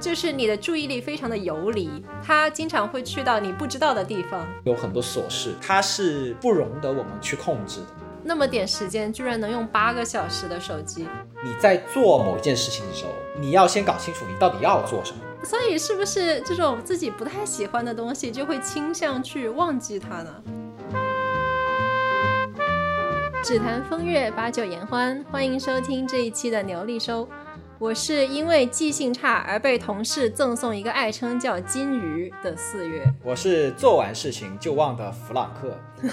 就是你的注意力非常的游离，它经常会去到你不知道的地方。有很多琐事，它是不容得我们去控制的。那么点时间，居然能用八个小时的手机。你在做某一件事情的时候，你要先搞清楚你到底要做什么。所以，是不是这种自己不太喜欢的东西，就会倾向去忘记它呢？只谈风月，把酒言欢，欢迎收听这一期的牛力收。我是因为记性差而被同事赠送一个爱称叫“金鱼”的四月。我是做完事情就忘的弗朗克。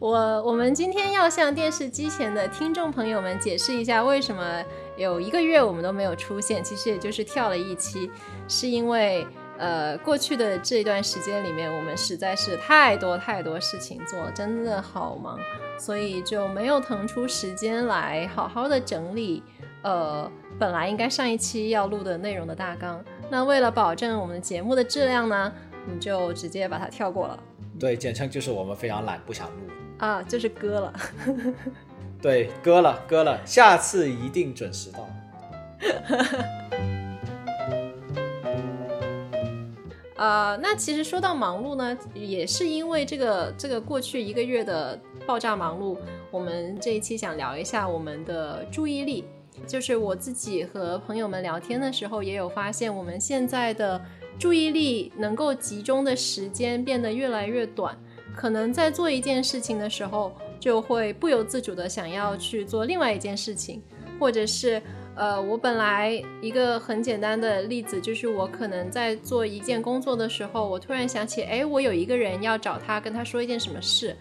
我我们今天要向电视机前的听众朋友们解释一下，为什么有一个月我们都没有出现。其实也就是跳了一期，是因为呃过去的这段时间里面，我们实在是太多太多事情做，真的好忙，所以就没有腾出时间来好好的整理。呃，本来应该上一期要录的内容的大纲，那为了保证我们节目的质量呢，我们就直接把它跳过了。对，简称就是我们非常懒，不想录啊，就是割了。对，割了，割了，下次一定准时到。呃，那其实说到忙碌呢，也是因为这个这个过去一个月的爆炸忙碌，我们这一期想聊一下我们的注意力。就是我自己和朋友们聊天的时候，也有发现，我们现在的注意力能够集中的时间变得越来越短。可能在做一件事情的时候，就会不由自主的想要去做另外一件事情，或者是，呃，我本来一个很简单的例子，就是我可能在做一件工作的时候，我突然想起，哎，我有一个人要找他，跟他说一件什么事。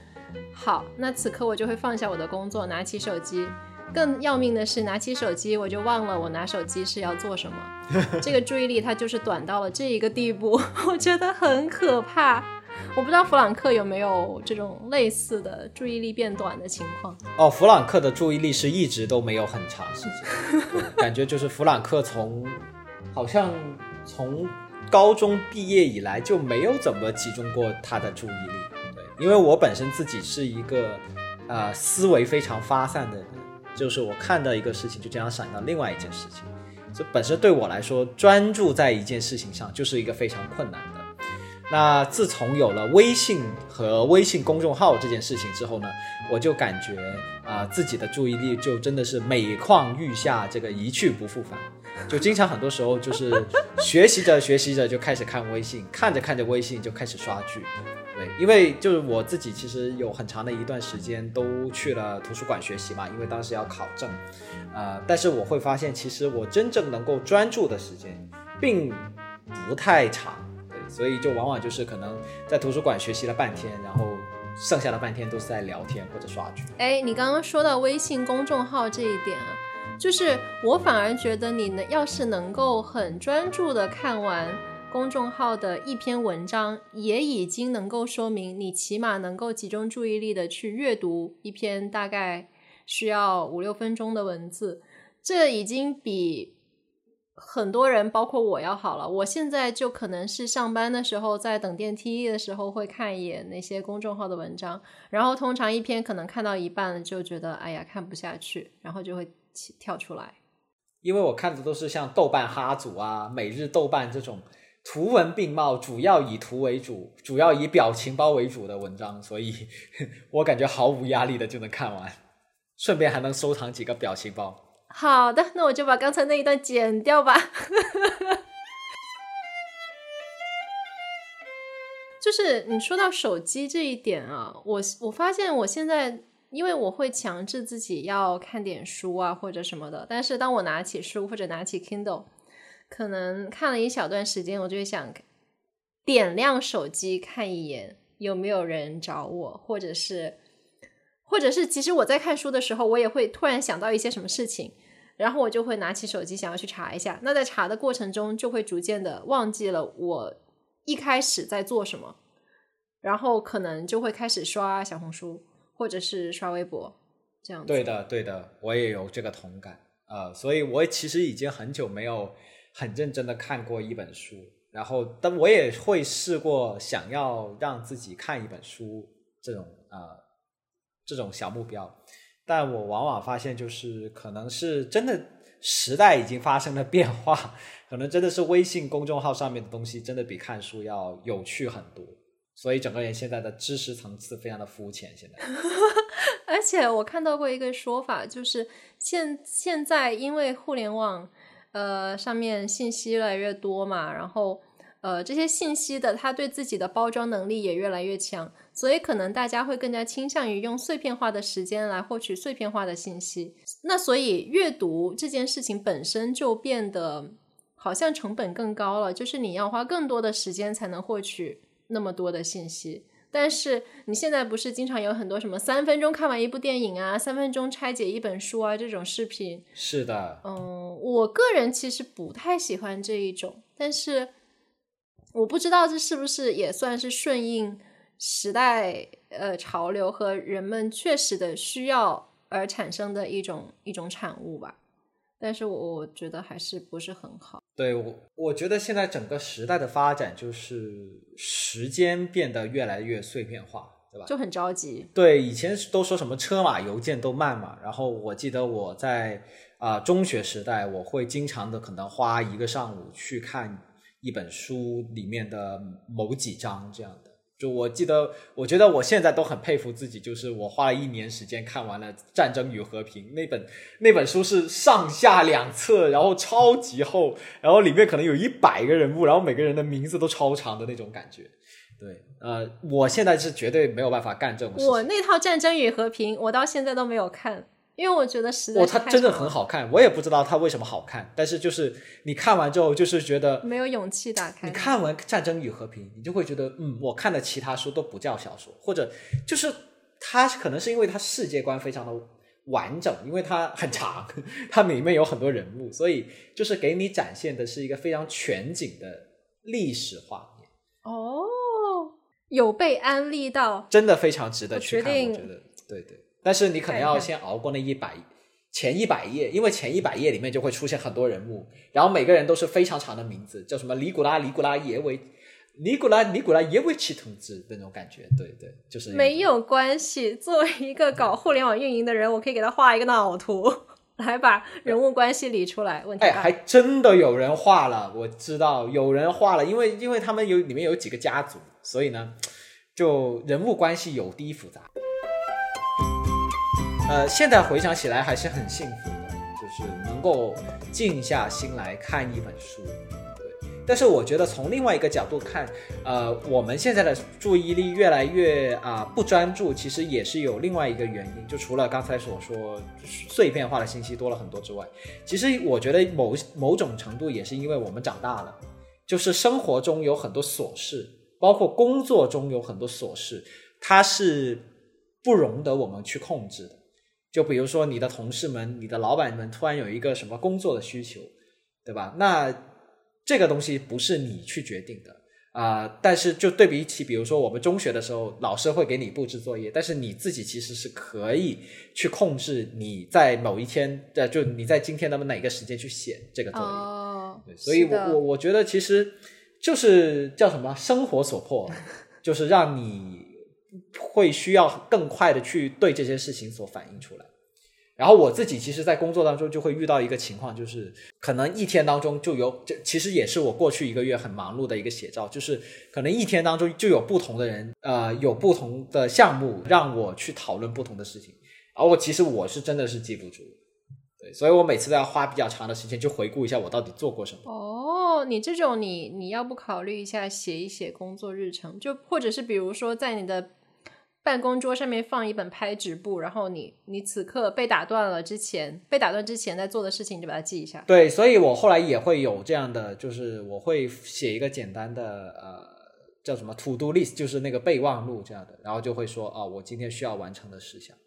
好，那此刻我就会放下我的工作，拿起手机。更要命的是，拿起手机我就忘了我拿手机是要做什么。这个注意力它就是短到了这一个地步，我觉得很可怕。我不知道弗朗克有没有这种类似的注意力变短的情况。哦，弗朗克的注意力是一直都没有很长时间，感觉就是弗朗克从好像从高中毕业以来就没有怎么集中过他的注意力。对，因为我本身自己是一个呃思维非常发散的人。就是我看到一个事情，就这样闪到另外一件事情，这本身对我来说，专注在一件事情上就是一个非常困难的。那自从有了微信和微信公众号这件事情之后呢，我就感觉啊，自己的注意力就真的是每况愈下，这个一去不复返。就经常很多时候就是学习着学习着就开始看微信，看着看着微信就开始刷剧。对，因为就是我自己其实有很长的一段时间都去了图书馆学习嘛，因为当时要考证，呃，但是我会发现其实我真正能够专注的时间并不太长，对，所以就往往就是可能在图书馆学习了半天，然后剩下的半天都是在聊天或者刷剧。哎，你刚刚说到微信公众号这一点啊，就是我反而觉得你能，要是能够很专注的看完。公众号的一篇文章也已经能够说明，你起码能够集中注意力的去阅读一篇大概需要五六分钟的文字，这已经比很多人，包括我要好了。我现在就可能是上班的时候，在等电梯的时候会看一眼那些公众号的文章，然后通常一篇可能看到一半就觉得哎呀看不下去，然后就会跳出来。因为我看的都是像豆瓣哈组啊、每日豆瓣这种。图文并茂，主要以图为主，主要以表情包为主的文章，所以 我感觉毫无压力的就能看完，顺便还能收藏几个表情包。好的，那我就把刚才那一段剪掉吧。就是你说到手机这一点啊，我我发现我现在，因为我会强制自己要看点书啊或者什么的，但是当我拿起书或者拿起 Kindle。可能看了一小段时间，我就会想点亮手机看一眼有没有人找我，或者是，或者是，其实我在看书的时候，我也会突然想到一些什么事情，然后我就会拿起手机想要去查一下。那在查的过程中，就会逐渐的忘记了我一开始在做什么，然后可能就会开始刷小红书或者是刷微博这样。对的，对的，我也有这个同感呃，所以我其实已经很久没有。很认真的看过一本书，然后但我也会试过想要让自己看一本书这种呃这种小目标，但我往往发现就是可能是真的时代已经发生了变化，可能真的是微信公众号上面的东西真的比看书要有趣很多。所以整个人现在的知识层次非常的肤浅，现在。而且我看到过一个说法，就是现现在因为互联网，呃，上面信息越来越多嘛，然后呃，这些信息的它对自己的包装能力也越来越强，所以可能大家会更加倾向于用碎片化的时间来获取碎片化的信息。那所以阅读这件事情本身就变得好像成本更高了，就是你要花更多的时间才能获取。那么多的信息，但是你现在不是经常有很多什么三分钟看完一部电影啊，三分钟拆解一本书啊这种视频？是的，嗯，我个人其实不太喜欢这一种，但是我不知道这是不是也算是顺应时代呃潮流和人们确实的需要而产生的一种一种产物吧。但是我我觉得还是不是很好。对我，我觉得现在整个时代的发展就是时间变得越来越碎片化，对吧？就很着急。对，以前都说什么车马邮件都慢嘛，然后我记得我在啊中学时代，我会经常的可能花一个上午去看一本书里面的某几章这样的。就我记得，我觉得我现在都很佩服自己，就是我花了一年时间看完了《战争与和平》那本那本书是上下两册，然后超级厚，然后里面可能有一百个人物，然后每个人的名字都超长的那种感觉。对，呃，我现在是绝对没有办法干这种事。我那套《战争与和平》，我到现在都没有看。因为我觉得实在，哦，它真的很好看，我也不知道它为什么好看，但是就是你看完之后，就是觉得没有勇气打开。你看完《战争与和平》，你就会觉得，嗯，我看的其他书都不叫小说，或者就是它可能是因为它世界观非常的完整，因为它很长，它里面有很多人物，所以就是给你展现的是一个非常全景的历史画面。哦，有被安利到，真的非常值得去看，我觉得，对对。但是你可能要先熬过那一百前一百页，因为前一百页里面就会出现很多人物，然后每个人都是非常长的名字，叫什么尼古拉尼古拉耶维尼古拉尼古拉耶维奇同志那种感觉，对对，就是没有关系。作为一个搞互联网运营的人，我可以给他画一个脑图，来把人物关系理出来。问题哎，还真的有人画了，我知道有人画了，因为因为他们有里面有几个家族，所以呢，就人物关系有低复杂。呃，现在回想起来还是很幸福的，就是能够静下心来看一本书。对，但是我觉得从另外一个角度看，呃，我们现在的注意力越来越啊不专注，其实也是有另外一个原因。就除了刚才所说碎片化的信息多了很多之外，其实我觉得某某种程度也是因为我们长大了，就是生活中有很多琐事，包括工作中有很多琐事，它是不容得我们去控制的。就比如说你的同事们、你的老板们突然有一个什么工作的需求，对吧？那这个东西不是你去决定的啊。但是就对比起，比如说我们中学的时候，老师会给你布置作业，但是你自己其实是可以去控制你在某一天，的，就你在今天那么哪个时间去写这个作业。哦，对，所以我我我觉得其实就是叫什么生活所迫，就是让你。会需要更快的去对这些事情所反映出来，然后我自己其实，在工作当中就会遇到一个情况，就是可能一天当中就有，这其实也是我过去一个月很忙碌的一个写照，就是可能一天当中就有不同的人，呃，有不同的项目让我去讨论不同的事情，而我其实我是真的是记不住，对，所以我每次都要花比较长的时间去回顾一下我到底做过什么。哦，你这种你你要不考虑一下写一写工作日程，就或者是比如说在你的。办公桌上面放一本拍纸簿，然后你你此刻被打断了之前，被打断之前在做的事情，就把它记一下。对，所以我后来也会有这样的，就是我会写一个简单的呃叫什么 to do list，就是那个备忘录这样的，然后就会说啊，我今天需要完成的事项。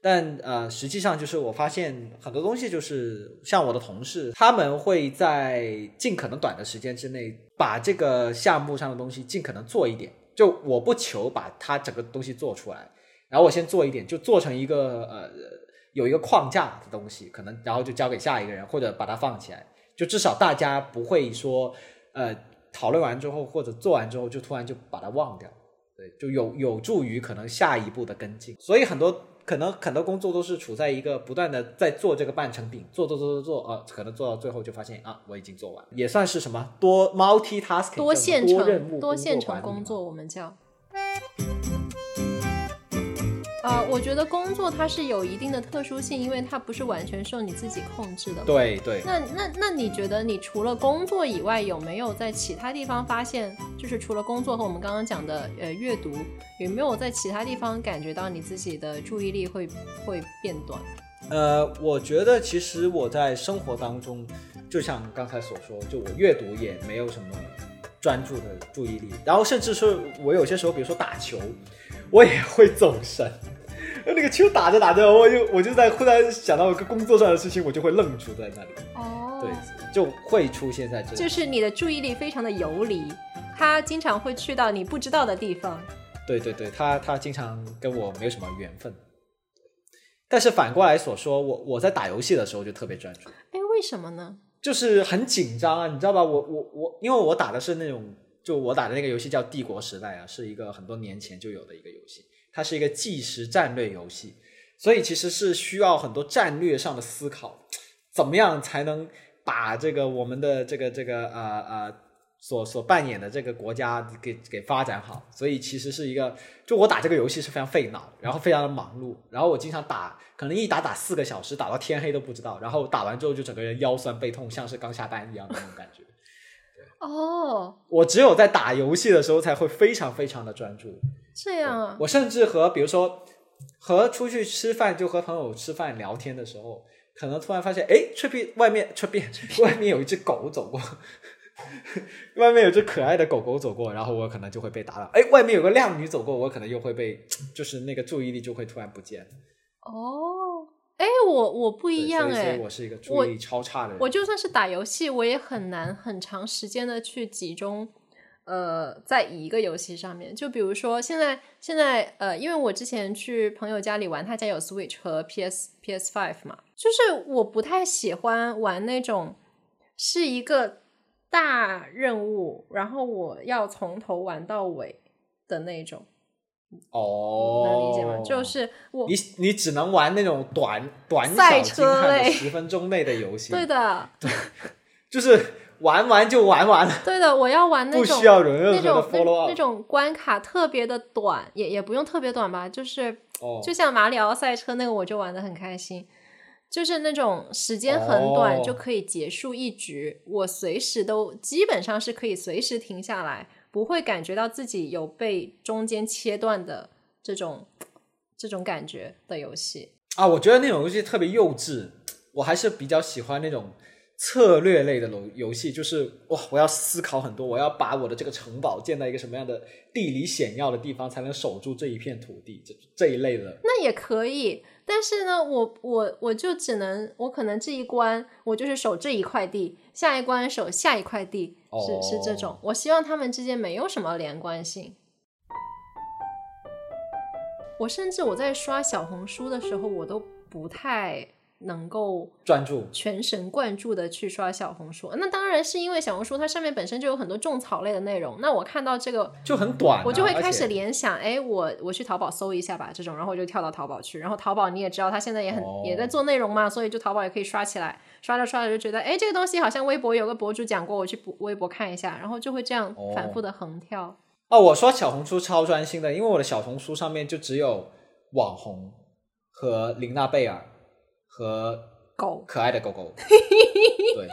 但呃，实际上就是我发现很多东西，就是像我的同事，他们会在尽可能短的时间之内把这个项目上的东西尽可能做一点。就我不求把它整个东西做出来，然后我先做一点，就做成一个呃有一个框架的东西，可能然后就交给下一个人，或者把它放起来，就至少大家不会说呃讨论完之后或者做完之后就突然就把它忘掉，对，就有有助于可能下一步的跟进。所以很多可能很多工作都是处在一个不断的在做这个半成品，做做做做做，啊，可能做到最后就发现啊，我已经做完，也算是什么多 multitasking 多线多任务程多线程工作，我们叫。呃，我觉得工作它是有一定的特殊性，因为它不是完全受你自己控制的。对对，那那那你觉得你除了工作以外，有没有在其他地方发现，就是除了工作和我们刚刚讲的呃阅读，有没有在其他地方感觉到你自己的注意力会会变短？呃，我觉得其实我在生活当中，就像刚才所说，就我阅读也没有什么专注的注意力，然后甚至是我有些时候，比如说打球，我也会走神。那个球打着打着，我就我就在忽然想到一个工作上的事情，我就会愣住在那里，哦对，就会出现在这里。就是你的注意力非常的游离，他经常会去到你不知道的地方。对对对，他他经常跟我没有什么缘分。但是反过来所说，我我在打游戏的时候就特别专注，哎，为什么呢？就是很紧张啊，你知道吧？我我我，因为我打的是那种，就我打的那个游戏叫《帝国时代》啊，是一个很多年前就有的一个游戏，它是一个即时战略游戏，所以其实是需要很多战略上的思考，怎么样才能把这个我们的这个这个呃呃所所扮演的这个国家给给发展好，所以其实是一个，就我打这个游戏是非常费脑，然后非常的忙碌，然后我经常打，可能一打打四个小时，打到天黑都不知道，然后打完之后就整个人腰酸背痛，像是刚下班一样的那种感觉。哦，我只有在打游戏的时候才会非常非常的专注，这样啊，我甚至和比如说和出去吃饭，就和朋友吃饭聊天的时候，可能突然发现，哎，这边外面这边外面有一只狗走过，外面有只可爱的狗狗走过，然后我可能就会被打扰。哎，外面有个靓女走过，我可能又会被，就是那个注意力就会突然不见。哦，哎，我我不不一样哎以，我是一个注意力超差的人。我就算是打游戏，我也很难很长时间的去集中，呃，在一个游戏上面。就比如说现在现在呃，因为我之前去朋友家里玩，他家有 Switch 和 PS PS Five 嘛，就是我不太喜欢玩那种是一个大任务，然后我要从头玩到尾的那种，哦，能理解吗？就是我你你只能玩那种短短赛小精悍的车类十分钟内的游戏，对的，就是玩完就玩完了，对的，我要玩那种不需要有任何的那种那 follow 那。种关卡特别的短，也也不用特别短吧，就是哦，就像马里奥赛车那个，我就玩的很开心，就是那种时间很短哦就可以结束一局，我随时都基本上是可以随时停下来，不会感觉到自己有被中间切断的这种这种感觉的游戏。啊，我觉得那种游戏特别幼稚，我还是比较喜欢那种策略类的游游戏，就是哇，我要思考很多，我要把我的这个城堡建在一个什么样的地理险要的地方，才能守住这一片土地，这这一类的。那也可以，但是呢，我我我就只能，我可能这一关我就是守这一块地，下一关守下一块地，是是这种哦。我希望他们之间没有什么连贯性。我甚至我在刷小红书的时候，我都不太能够专注全神贯注的去刷小红书。那当然是因为小红书它上面本身就有很多种草类的内容。那我看到这个就很短啊、我就会开始联想，哎，我我去淘宝搜一下吧，这种，然后我就跳到淘宝去，然后淘宝你也知道，它现在也很、哦也在做内容嘛，所以就淘宝也可以刷起来，刷着刷着就觉得，哎，这个东西好像微博有个博主讲过，我去博微博看一下，然后就会这样哦反复的横跳。哦，我刷小红书超专心的，因为我的小红书上面就只有网红和林娜贝尔和狗可爱的狗狗。对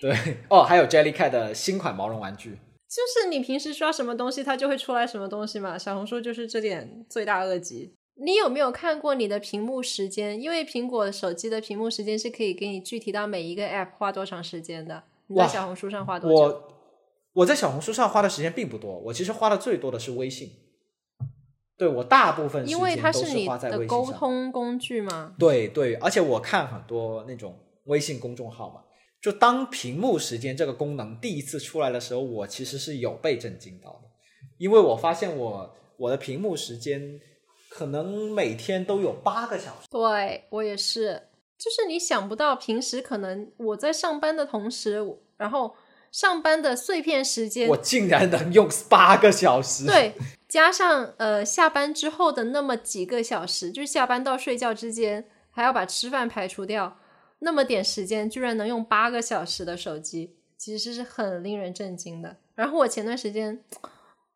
对哦，还有 Jellycat 的新款毛绒玩具。就是你平时刷什么东西，它就会出来什么东西嘛。小红书就是这点罪大恶极。你有没有看过你的屏幕时间？因为苹果手机的屏幕时间是可以给你具体到每一个 app 花多长时间的。你在小红书上花多久？我我在小红书上花的时间并不多，我其实花的最多的是微信。对我大部分时因为它间都你花在微信的沟上。通工具嘛。对对，而且我看很多那种微信公众号嘛，就当屏幕时间这个功能第一次出来的时候，我其实是有被震惊到的，因为我发现我我的屏幕时间可能每天都有八个小时。对我也是，就是你想不到，平时可能我在上班的同时，然后上班的碎片时间我，竟然能用八个小时，对，加上呃下班之后的那么几个小时，就是下班到睡觉之间，还要把吃饭排除掉，那么点时间，居然能用八个小时的手机，其实是很令人震惊的。然后我前段时间，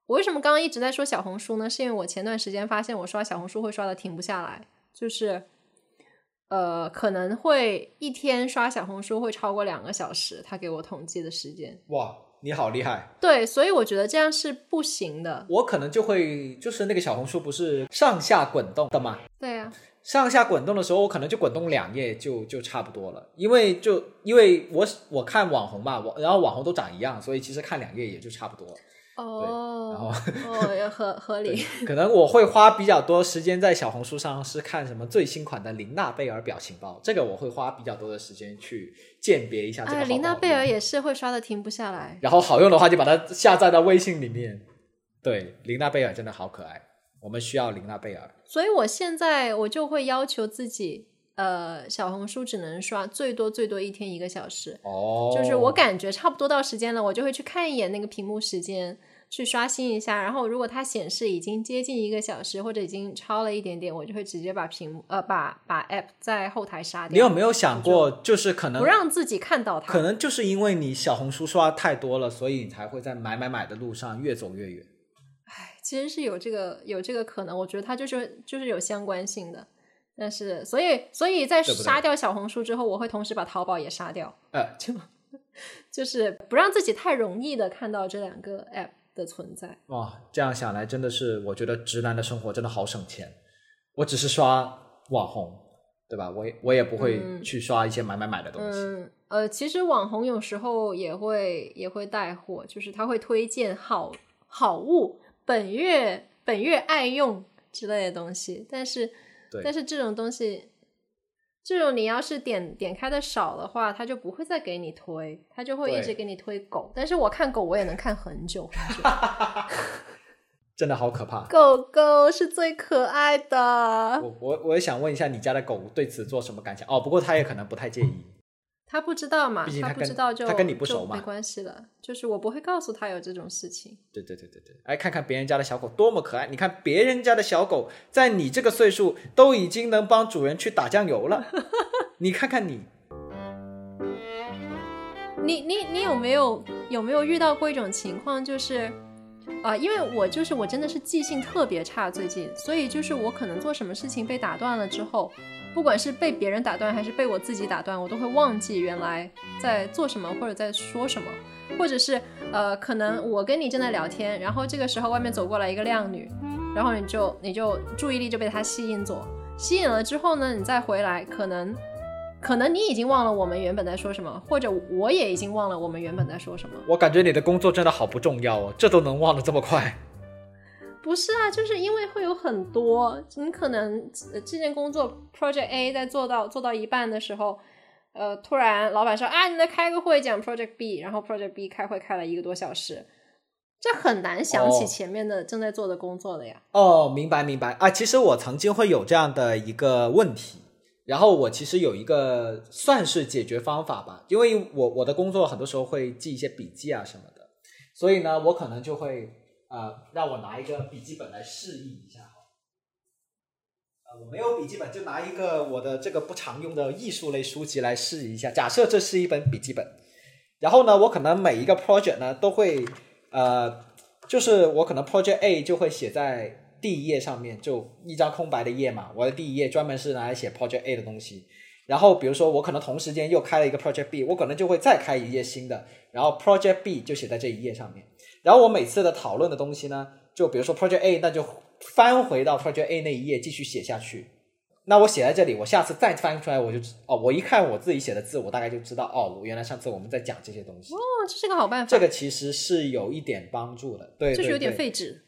我为什么刚刚一直在说小红书呢？是因为我前段时间发现我刷小红书会刷的停不下来，就是呃可能会一天刷小红书会超过两个小时，他给我统计的时间。哇，你好厉害！对，所以我觉得这样是不行的。我可能就会就是那个小红书不是上下滚动的吗？对呀、上下滚动的时候，我可能就滚动两页就就差不多了，因为就因为我我看网红嘛，我然后网红都长一样，所以其实看两页也就差不多。然哦，然后哦，也合 合理。可能我会花比较多时间在小红书上是看什么最新款的林娜贝尔表情包，这个我会花比较多的时间去鉴别一下这个好哎，不好用。琳娜贝尔也是会刷的停不下来。然后好用的话就把它下载到微信里面。对，琳娜贝尔真的好可爱，我们需要琳娜贝尔。所以我现在我就会要求自己，呃，小红书只能刷最多最多一天一个小时。哦，就是我感觉差不多到时间了，我就会去看一眼那个屏幕时间，去刷新一下。然后如果它显示已经接近一个小时，或者已经超了一点点，我就会直接把屏幕呃把把 app 在后台杀掉。你有没有想过，就是可能不让自己看到它？可能就是因为你小红书刷太多了，所以你才会在买买买的路上越走越远。唉，其实是有这个有这个可能，我觉得它就是就是有相关性的。但是，所以所以在杀掉小红书之后，我会同时把淘宝也杀掉，呃，就就是不让自己太容易的看到这两个 app 的存在。哇，这样想来真的是，我觉得直男的生活真的好省钱。我只是刷网红，对吧？我也我也不会嗯去刷一些买买买的东西。嗯，呃，其实网红有时候也会也会带货，就是他会推荐好好物，本月本月爱用之类的东西，但是对但是这种东西，这种你要是点点开的少的话，它就不会再给你推，它就会一直给你推狗。但是我看狗，我也能看很久很久。真的好可怕。狗狗是最可爱的，我我我也想问一下你家的狗对此做什么感想？哦，不过它也可能不太介意。他不知道嘛，他毕竟他不知道就他跟你不熟嘛没关系了。就是我不会告诉他有这种事情。对对对对对，哎，看看别人家的小狗多么可爱！你看别人家的小狗，在你这个岁数都已经能帮主人去打酱油了，你看看你，你你你有没有有没有遇到过一种情况，就是，啊、因为我就是我真的是记性特别差，最近，所以就是我可能做什么事情被打断了之后，不管是被别人打断还是被我自己打断，我都会忘记原来在做什么或者在说什么，或者是呃，可能我跟你正在聊天，然后这个时候外面走过来一个靓女，然后你就你就注意力就被她吸引走，吸引了之后呢，你再回来，可能可能你已经忘了我们原本在说什么，或者我也已经忘了我们原本在说什么。我感觉你的工作真的好不重要哦，这都能忘得这么快。不是啊，就是因为会有很多，你可能呃这件工作 project A 在做到做到一半的时候，呃，突然老板说啊，你来开个会讲 project B，然后 project B 开会开了一个多小时，这很难想起哦前面的正在做的工作的呀。哦，明白明白啊。其实我曾经会有这样的一个问题，然后我其实有一个算是解决方法吧，因为我我的工作很多时候会记一些笔记啊什么的，所以呢，我可能就会呃让我拿一个笔记本来示意一下。呃，我没有笔记本，就拿一个我的这个不常用的艺术类书籍来示意一下。假设这是一本笔记本，然后呢，我可能每一个 project 呢都会呃，就是我可能 project A 就会写在第一页上面，就一张空白的页嘛。我的第一页专门是拿来写 project A 的东西。然后比如说我可能同时间又开了一个 project B，我可能就会再开一页新的，然后 project B 就写在这一页上面。然后我每次的讨论的东西呢，就比如说 project A，那就翻回到 project A 那一页继续写下去。那我写在这里，我下次再翻出来，我就知哦，我一看我自己写的字，我大概就知道哦，原来上次我们在讲这些东西。哦，这是个好办法。这个其实是有一点帮助的，对，就是有点对费纸。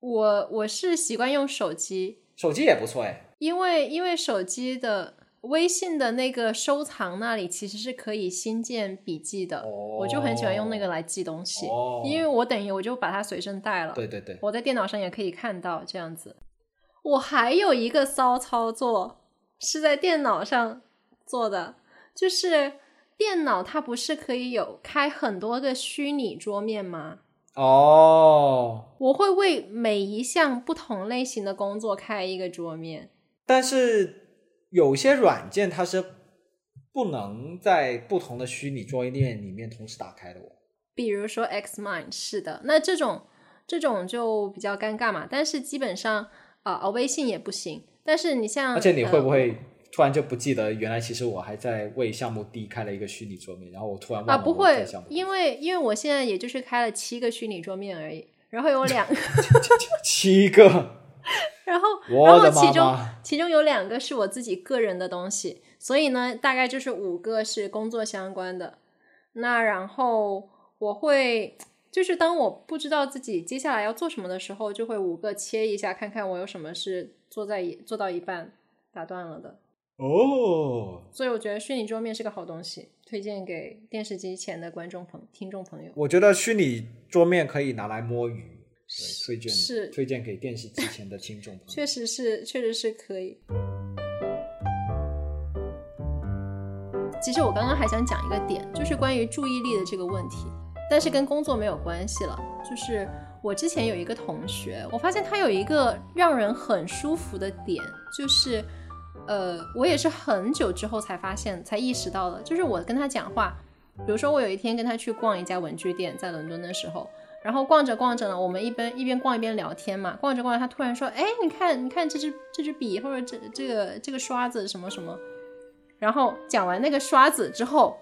我我是习惯用手机，手机也不错哎。因为因为手机的微信的那个收藏那里其实是可以新建笔记的，哦我就很喜欢用那个来记东西，哦因为我等于我就把它随身带了，对对对，我在电脑上也可以看到这样子。我还有一个骚操作是在电脑上做的，就是电脑它不是可以有开很多个虚拟桌面吗？哦，我会为每一项不同类型的工作开一个桌面。但是有些软件它是不能在不同的虚拟桌面里面同时打开的哦。比如说 Xmind 是的，那这种这种就比较尴尬嘛。但是基本上啊、呃，微信也不行。但是你像，而且你会不呃会突然就不记得，原来其实我还在为项目 D 开了一个虚拟桌面，然后我突然啊，忘了我不会因为因为我现在也就是开了七个虚拟桌面而已，然后有两个，七个，然后 然后其中！其中有两个是我自己个人的东西，所以呢，大概就是五个是工作相关的。那然后我会就是当我不知道自己接下来要做什么的时候，就会五个切一下，看看我有什么是做在一做到一半打断了的。哦，所以我觉得虚拟桌面是个好东西，推荐给电视机前的观众朋听众朋友。我觉得虚拟桌面可以拿来摸鱼，对，推荐是推荐给电视机前的听众朋友。确实是，确实是可以。其实我刚刚还想讲一个点，就是关于注意力的这个问题，但是跟工作没有关系了。就是我之前有一个同学，我发现他有一个让人很舒服的点，就是，呃，我也是很久之后才发现、才意识到的，就是我跟他讲话，比如说我有一天跟他去逛一家文具店，在伦敦的时候，然后逛着逛着呢，我们一边一边逛一边聊天嘛，逛着逛着，他突然说：“哎，你看，你看这支这支笔，或者这这个这个刷子什么什么。”然后讲完那个刷子之后，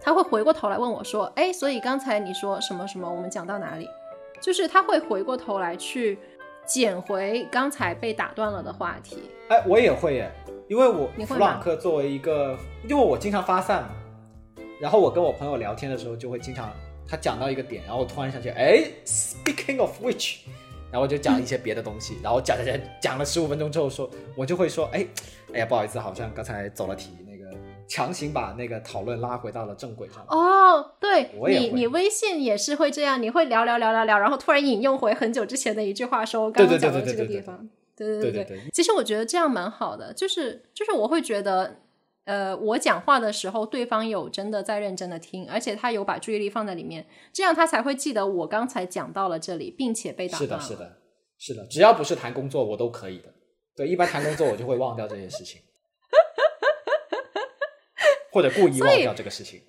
他会回过头来问我说：“哎，所以刚才你说什么什么？我们讲到哪里？”就是他会回过头来去捡回刚才被打断了的话题。哎，我也会耶，因为我弗朗克作为一个，因为我经常发散嘛，然后我跟我朋友聊天的时候，就会经常他讲到一个点，然后我突然想起，哎，Speaking of which，然后我就讲一些别的东西，然后讲讲讲讲了十五分钟之后说，我就会说，哎，哎呀，不好意思，好像刚才走了题，那个强行把那个讨论拉回到了正轨上。哦，对你，你微信也是会这样，你会聊聊聊聊聊，然后突然引用回很久之前的一句话，说我刚刚讲的这个地方。对对对对对对其实我觉得这样蛮好的，就是就是我会觉得，呃，我讲话的时候，对方有真的在认真的听，而且他有把注意力放在里面，这样他才会记得我刚才讲到了这里，并且被打是的。是的，是的，只要不是谈工作，我都可以的。对，一般谈工作我就会忘掉这些事情，或者故意忘掉这个事情。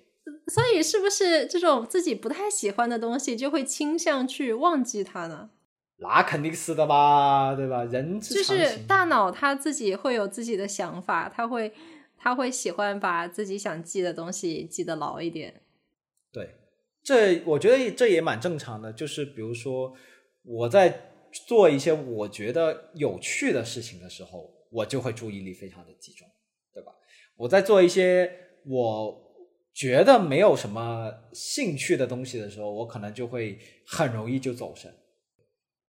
所以是不是这种自己不太喜欢的东西，就会倾向去忘记它呢？那肯定是的吧，对吧？人之就是。大脑他自己会有自己的想法，他会他会喜欢把自己想记的东西记得牢一点。对，这我觉得这也蛮正常的。就是比如说，我在做一些我觉得有趣的事情的时候，我就会注意力非常的集中，对吧？我在做一些我觉得没有什么兴趣的东西的时候，我可能就会很容易就走神。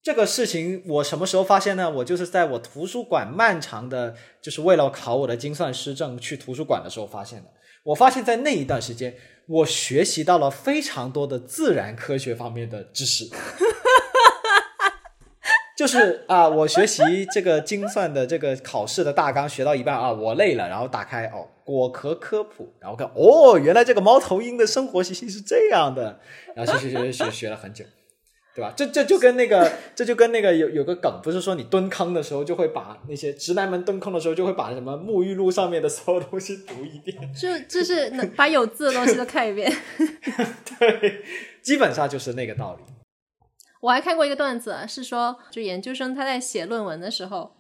这个事情我什么时候发现呢？我就是在我图书馆漫长的，就是为了考我的精算师证去图书馆的时候发现的。我发现，在那一段时间，我学习到了非常多的自然科学方面的知识。就是啊，我学习这个精算的这个考试的大纲学到一半啊，我累了，然后打开哦果壳科普，然后看哦，原来这个猫头鹰的生活习性是这样的，然后学学学学学了很久。对吧？这这就跟那个，这就跟那个有有个梗，不是说你蹲坑的时候就会把那些直男们蹲坑的时候就会把什么沐浴露上面的所有东西读一遍，就就是能把有字的东西都看一遍。对，基本上就是那个道理。我还看过一个段子，是说就研究生他在写论文的时候，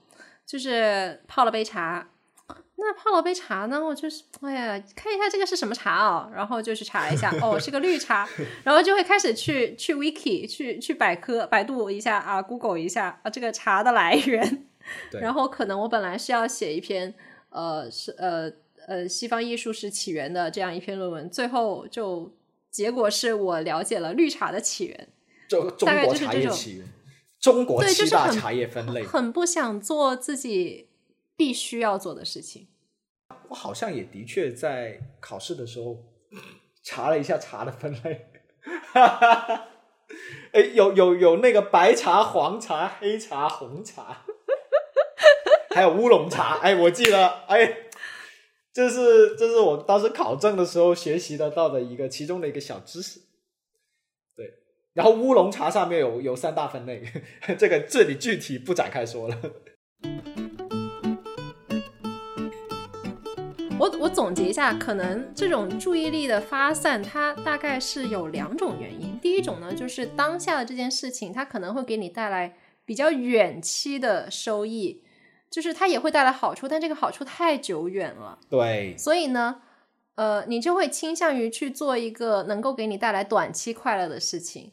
就是泡了杯茶。那泡了杯茶呢，我就是哎呀，看一下这个是什么茶哦，然后就去查一下，哦，是个绿茶，然后就会开始去去 wiki 去去百科百度一下啊，Google 一下啊这个茶的来源，对。然后可能我本来是要写一篇呃是呃呃西方艺术史起源的这样一篇论文，最后就结果是我了解了绿茶的起源。就中。大概国就是这种茶叶起源，中国对就是很七大茶叶分类，很不想做自己必须要做的事情。我好像也的确在考试的时候查了一下茶的分类，哎，有有有那个白茶、黄茶、黑茶、红茶，还有乌龙茶。哎，我记得，哎，这是这是我当时考证的时候学习得到的一个其中的一个小知识。对，然后乌龙茶上面有有三大分类，这个这里具体不展开说了。我我总结一下，可能这种注意力的发散，它大概是有两种原因。第一种呢，就是当下的这件事情，它可能会给你带来比较远期的收益，就是它也会带来好处，但这个好处太久远了。对，所以呢，呃，你就会倾向于去做一个能够给你带来短期快乐的事情。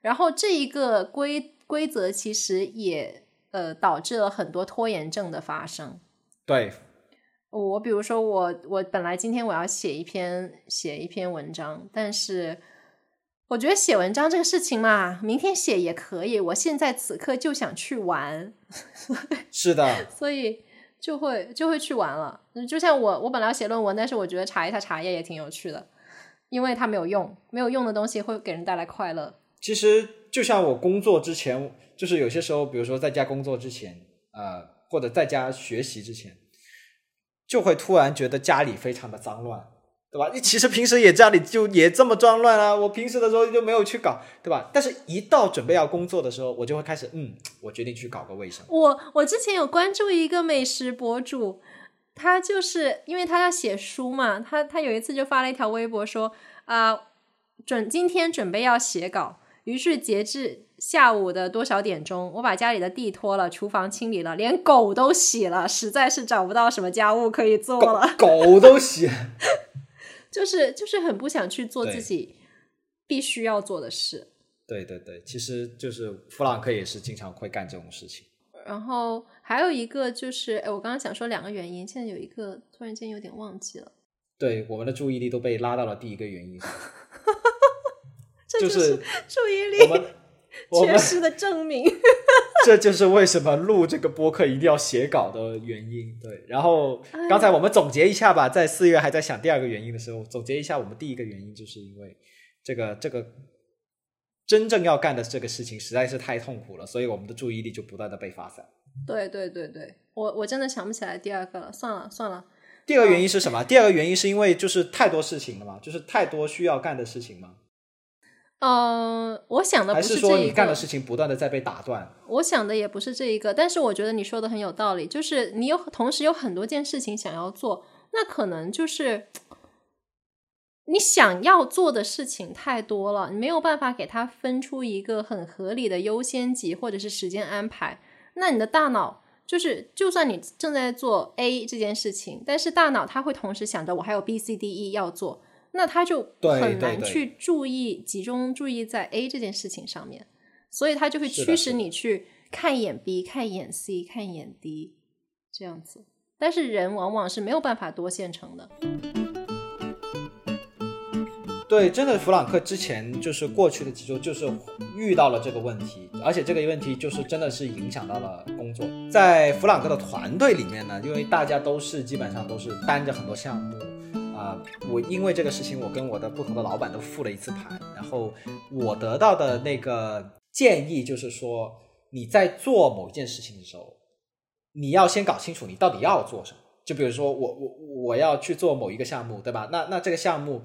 然后这一个规规则其实也呃导致了很多拖延症的发生。对。我比如说，我我本来今天我要写一篇写一篇文章，但是我觉得写文章这个事情嘛，明天写也可以。我现在此刻就想去玩，是的，所以就会就会去玩了。就像我我本来要写论文，但是我觉得查一下茶叶也挺有趣的，因为它没有用，没有用的东西会给人带来快乐。其实就像我工作之前，就是有些时候，比如说在家工作之前，呃，或者在家学习之前。就会突然觉得家里非常的脏乱，对吧？你其实平时也家里就也这么脏乱啊，我平时的时候就没有去搞，对吧？但是一到准备要工作的时候，我就会开始，嗯，我决定去搞个卫生。我我之前有关注一个美食博主，他就是因为他要写书嘛，他他有一次就发了一条微博说啊，准今天准备要写稿，于是截至。下午的多少点钟？我把家里的地拖了，厨房清理了，连狗都洗了，实在是找不到什么家务可以做了。狗都洗，就是就是很不想去做自己必须要做的事。对对对，其实就是弗朗克也是经常会干这种事情。然后还有一个就是，哎，我刚刚想说两个原因，现在有一个突然间有点忘记了。对，我们的注意力都被拉到了第一个原因，这就是注意力。缺失的证明，这就是为什么录这个播客一定要写稿的原因。对，然后刚才我们总结一下吧，在四月还在想第二个原因的时候，总结一下我们第一个原因，就是因为这个这个真正要干的这个事情实在是太痛苦了，所以我们的注意力就不断的被发散。对对对对，我我真的想不起来第二个了，算了算了。第二个原因是什么？第二个原因是因为就是太多事情了嘛，就是太多需要干的事情嘛。嗯，我想的不是这一个。你干的事情不断的在被打断。我想的也不是这一个，但是我觉得你说的很有道理。就是你有同时有很多件事情想要做，那可能就是你想要做的事情太多了，你没有办法给它分出一个很合理的优先级或者是时间安排。那你的大脑就是，就算你正在做 A 这件事情，但是大脑它会同时想着我还有 B、C、D、E 要做。那他就很难去注意集中注意在 A 这件事情上面，所以他就会驱使你去看一眼 B、看一眼 C、看一眼 D 这样子。但是人往往是没有办法多线程的。对，真的，弗朗克之前就是过去的几周就是遇到了这个问题，而且这个问题就是真的是影响到了工作。在弗朗克的团队里面呢，因为大家都是基本上都是担着很多项目。啊，我因为这个事情，我跟我的不同的老板都复了一次盘，然后我得到的那个建议就是说，你在做某一件事情的时候，你要先搞清楚你到底要做什么。就比如说，我我我要去做某一个项目，对吧？那那这个项目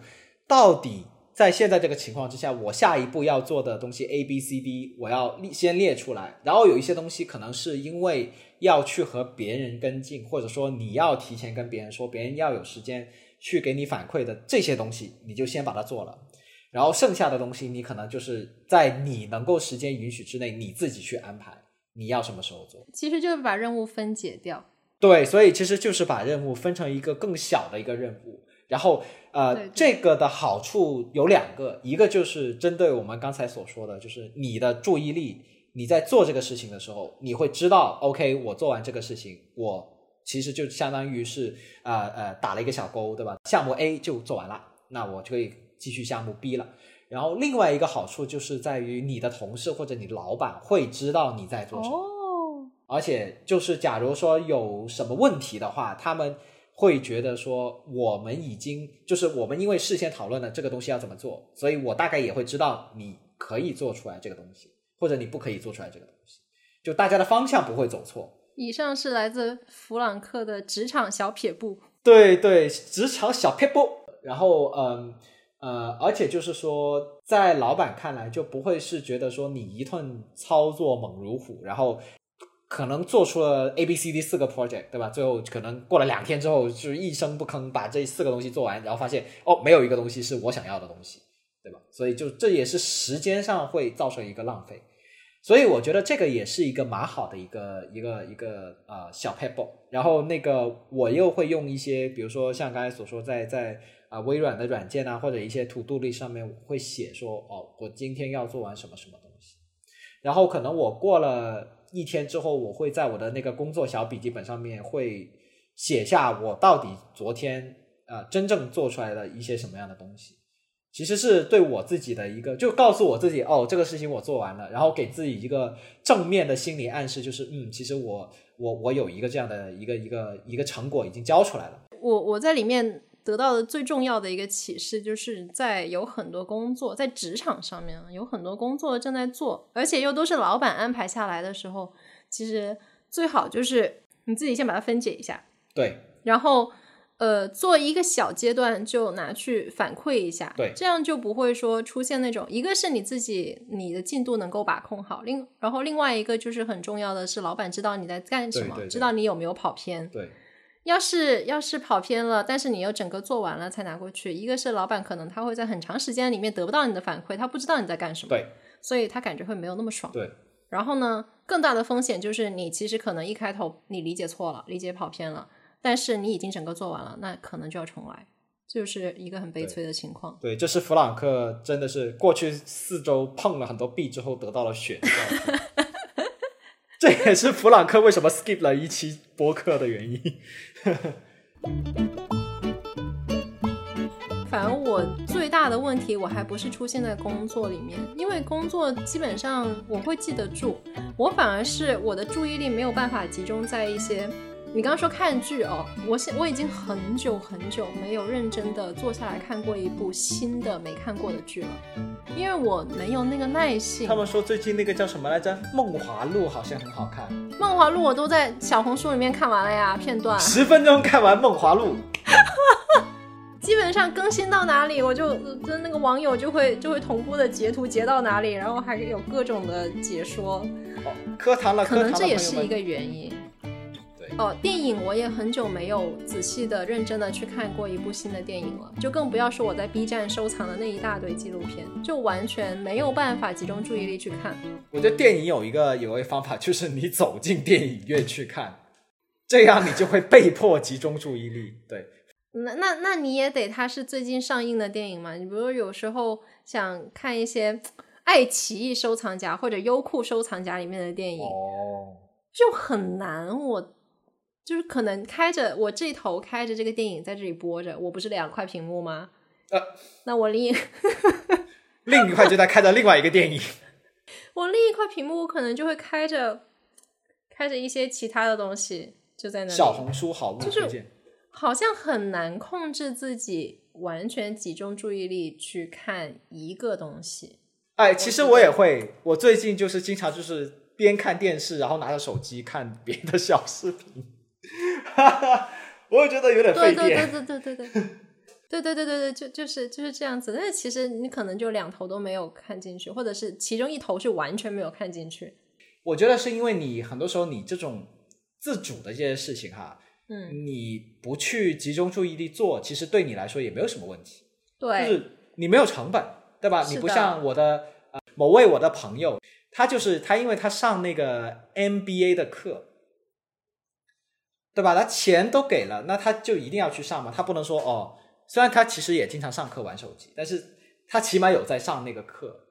到底在现在这个情况之下，我下一步要做的东西 A、B、C、D，我要先列出来。然后有一些东西可能是因为要去和别人跟进，或者说你要提前跟别人说，别人要有时间。去给你反馈的这些东西，你就先把它做了，然后剩下的东西，你可能就是在你能够时间允许之内，你自己去安排你要什么时候做。其实就是把任务分解掉。对，所以其实就是把任务分成一个更小的一个任务，然后呃，这个的好处有两个，一个就是针对我们刚才所说的，就是你的注意力，你在做这个事情的时候，你会知道，OK，我做完这个事情，我。其实就相当于是呃呃打了一个小勾，对吧？项目 A 就做完了，那我就可以继续项目 B 了。然后另外一个好处就是在于你的同事或者你老板会知道你在做什么，而且就是假如说有什么问题的话，他们会觉得说我们已经就是我们因为事先讨论了这个东西要怎么做，所以我大概也会知道你可以做出来这个东西，或者你不可以做出来这个东西，就大家的方向不会走错。以上是来自弗朗克的职场小撇步。对对，职场小撇步。然后，嗯，呃，而且就是说，在老板看来，就不会是觉得说你一顿操作猛如虎，然后可能做出了 A、B、C、D 四个 project，对吧？最后可能过了两天之后，就是一声不吭把这四个东西做完，然后发现哦，没有一个东西是我想要的东西，对吧？所以就这也是时间上会造成一个浪费。所以我觉得这个也是一个蛮好的一个一个一个呃小 pebble。然后那个我又会用一些，比如说像刚才所说，在在啊微软的软件啊，或者一些 to do list 上面会写说，哦，我今天要做完什么什么东西。然后可能我过了一天之后，我会在我的那个工作小笔记本上面会写下我到底昨天呃真正做出来的一些什么样的东西。其实是对我自己的一个，就告诉我自己，哦，这个事情我做完了，然后给自己一个正面的心理暗示，就是，嗯，其实我我我有一个这样的一个一个一个成果已经交出来了。我我在里面得到的最重要的一个启示，就是在有很多工作在职场上面有很多工作正在做，而且又都是老板安排下来的时候，其实最好就是你自己先把它分解一下，对，然后。呃，做一个小阶段就拿去反馈一下，对，这样就不会说出现那种，一个是你自己你的进度能够把控好，另然后另外一个就是很重要的是，老板知道你在干什么，知道你有没有跑偏。对，要是要是跑偏了，但是你又整个做完了才拿过去，一个是老板可能他会在很长时间里面得不到你的反馈，他不知道你在干什么，对，所以他感觉会没有那么爽。对，然后呢，更大的风险就是你其实可能一开头你理解错了，理解跑偏了。但是你已经整个做完了，那可能就要重来，就是一个很悲催的情况。对，这是弗朗克真的是过去四周碰了很多壁之后得到了血。这也是弗朗克为什么 skip 了一期播客的原因。反正我最大的问题，我还不是出现在工作里面，因为工作基本上我会记得住，我反而是我的注意力没有办法集中在一些。你刚刚说看剧哦，我现我已经很久很久没有认真的坐下来看过一部新的没看过的剧了，因为我没有那个耐性。他们说最近那个叫什么来着，《梦华录》好像很好看。《梦华录》我都在小红书里面看完了呀，片段。十分钟看完《梦华录 》，基本上更新到哪里，我就跟那个网友就会就会同步的截图截到哪里，然后还有各种的解说。哦，磕糖了，可能这也是一个原因。哦，电影我也很久没有仔细的、认真的去看过一部新的电影了，就更不要说我在 B 站收藏的那一大堆纪录片，就完全没有办法集中注意力去看。我觉得电影有一个有一个方法，就是你走进电影院去看，这样你就会被迫集中注意力。对，那那那你也得它是最近上映的电影嘛？你比如有时候想看一些爱奇艺收藏夹或者优酷收藏夹里面的电影，哦，就很难我。就是可能开着我这头开着这个电影在这里播着，我不是两块屏幕吗？呃，那我另 另一块就在开着另外一个电影。我另一块屏幕我可能就会开着开着一些其他的东西，就在那小红书好物推荐，好像很难控制自己完全集中注意力去看一个东西。哎，其实我也会，我最近就是经常就是边看电视，然后拿着手机看别的小视频。哈哈，我也觉得有点费电。对对对对对对对，对对对 对对，就就是就是这样子。但是其实你可能就两头都没有看进去，或者是其中一头是完全没有看进去。我觉得是因为你很多时候你这种自主的这些事情哈，嗯，你不去集中注意力做，其实对你来说也没有什么问题。对，就是你没有成本，对吧？你不像我的呃某位我的朋友，他就是他，因为他上那个 MBA 的课。对吧？他钱都给了，那他就一定要去上吗？他不能说哦，虽然他其实也经常上课玩手机，但是他起码有在上那个课，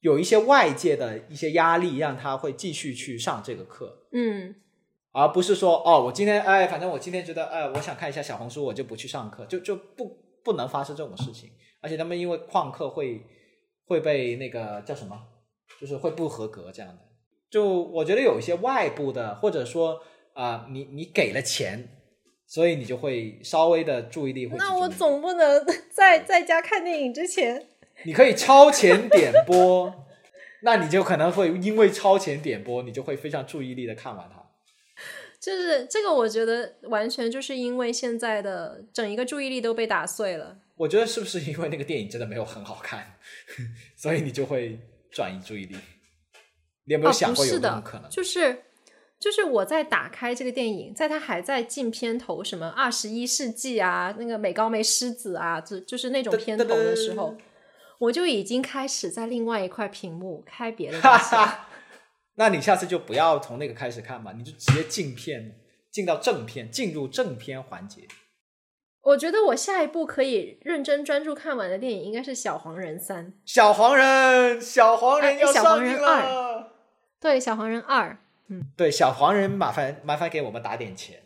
有一些外界的一些压力让他会继续去上这个课，嗯，而不是说哦，我今天哎，反正我今天觉得哎，我想看一下小红书，我就不去上课，就就不不能发生这种事情。而且他们因为旷课会会被那个叫什么，就是会不合格这样的。就我觉得有一些外部的，或者说。啊，你你给了钱，所以你就会稍微的注意力会。那我总不能 在在家看电影之前，你可以超前点播，那你就可能会因为超前点播，你就会非常注意力的看完它。就是这个，我觉得完全就是因为现在的整一个注意力都被打碎了，我觉得是不是因为那个电影真的没有很好看，所以你就会转移注意力？你有没有想过有这种可能？就是就是我在打开这个电影，在它还在进片头，什么二十一世纪啊，那个美高梅狮子啊，就就是那种片头的时候，我就已经开始在另外一块屏幕开别的东西。那你下次就不要从那个开始看嘛，你就直接进片，进到正片，进入正片环节。我觉得我下一部可以认真专注看完的电影应该是《小黄人三》。小黄人，小黄人要上映了。对，《小黄人二》。嗯，对，小黄人，麻烦麻烦给我们打点钱，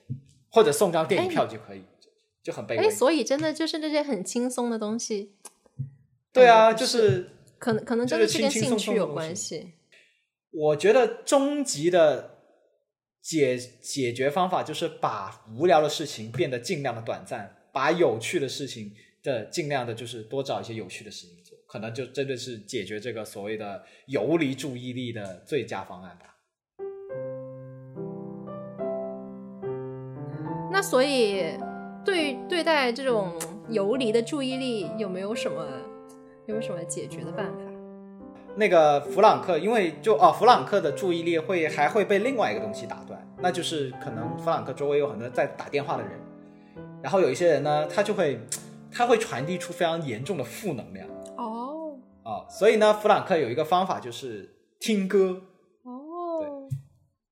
或者送张电影票就可以，就很卑微。哎，所以真的就是那些很轻松的东西。对啊，就是可能可能真的是跟兴趣有关系。我觉得终极的解解决方法就是把无聊的事情变得尽量的短暂。把有趣的事情的尽量的，就是多找一些有趣的事情做，可能就真的是解决这个所谓的游离注意力的最佳方案吧。那所以对对待这种游离的注意力，有没有什么有没有什么解决的办法？那个弗朗克，因为就哦，弗朗克的注意力会还会被另外一个东西打断，那就是可能弗朗克周围有很多在打电话的人。然后有一些人呢，他就会，他会传递出非常严重的负能量。哦，哦，所以呢，弗朗克有一个方法就是听歌。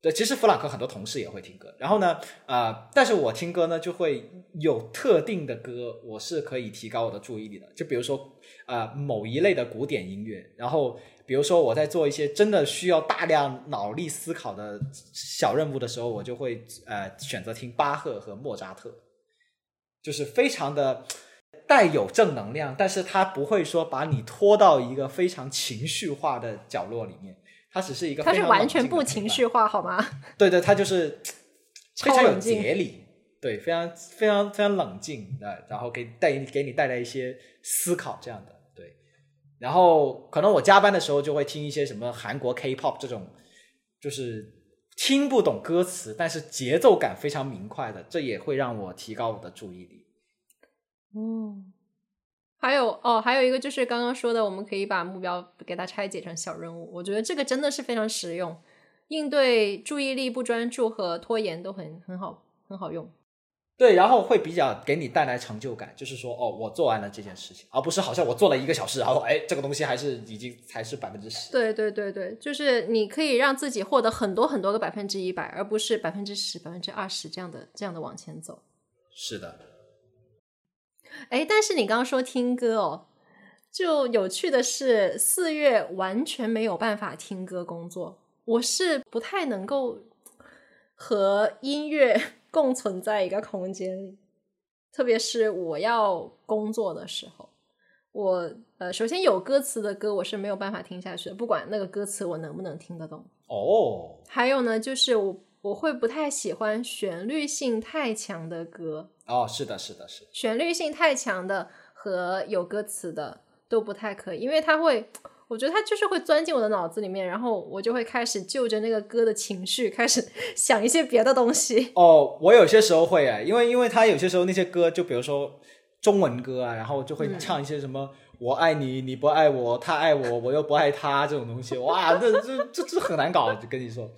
对，其实弗朗克很多同事也会听歌。然后呢，呃，但是我听歌呢，就会有特定的歌，我是可以提高我的注意力的。就比如说，呃，某一类的古典音乐。然后，比如说我在做一些真的需要大量脑力思考的小任务的时候，我就会呃选择听巴赫和莫扎特。就是非常的带有正能量，但是它不会说把你拖到一个非常情绪化的角落里面，它只是一个它是完全不情绪化，好吗？对对，它就是 非常有节理，对，非常非常非常冷静的，然后给带给你带来一些思考这样的，对。然后可能我加班的时候就会听一些什么韩国 K-pop 这种，就是。听不懂歌词，但是节奏感非常明快的，这也会让我提高我的注意力。嗯，还有哦，还有一个就是刚刚说的，我们可以把目标给它拆解成小任务。我觉得这个真的是非常实用，应对注意力不专注和拖延都很很好，很好用。对，然后会比较给你带来成就感，就是说，哦，我做完了这件事情，而不是好像我做了一个小时，然后，哎，这个东西还是已经才是百分之十。对对对对，就是你可以让自己获得很多很多个百分之一百，而不是百分之十、百分之二十这样的这样的往前走。是的。哎，但是你刚刚说听歌哦，就有趣的是，四月完全没有办法听歌工作，我是不太能够和音乐。共存在一个空间里，特别是我要工作的时候，我呃，首先有歌词的歌我是没有办法听下去的，不管那个歌词我能不能听得懂。哦，还有呢，就是我我会不太喜欢旋律性太强的歌。哦，是的，是的，是旋律性太强的和有歌词的都不太可以，因为它会。我觉得它就是会钻进我的脑子里面，然后我就会开始就着那个歌的情绪开始 想一些别的东西。哦，我有些时候会哎，因为因为他有些时候那些歌，就比如说中文歌啊，然后就会唱一些什么“我爱你，你不爱我，他爱我，我又不爱他”这种东西，哇，这这这这很难搞，就跟你说，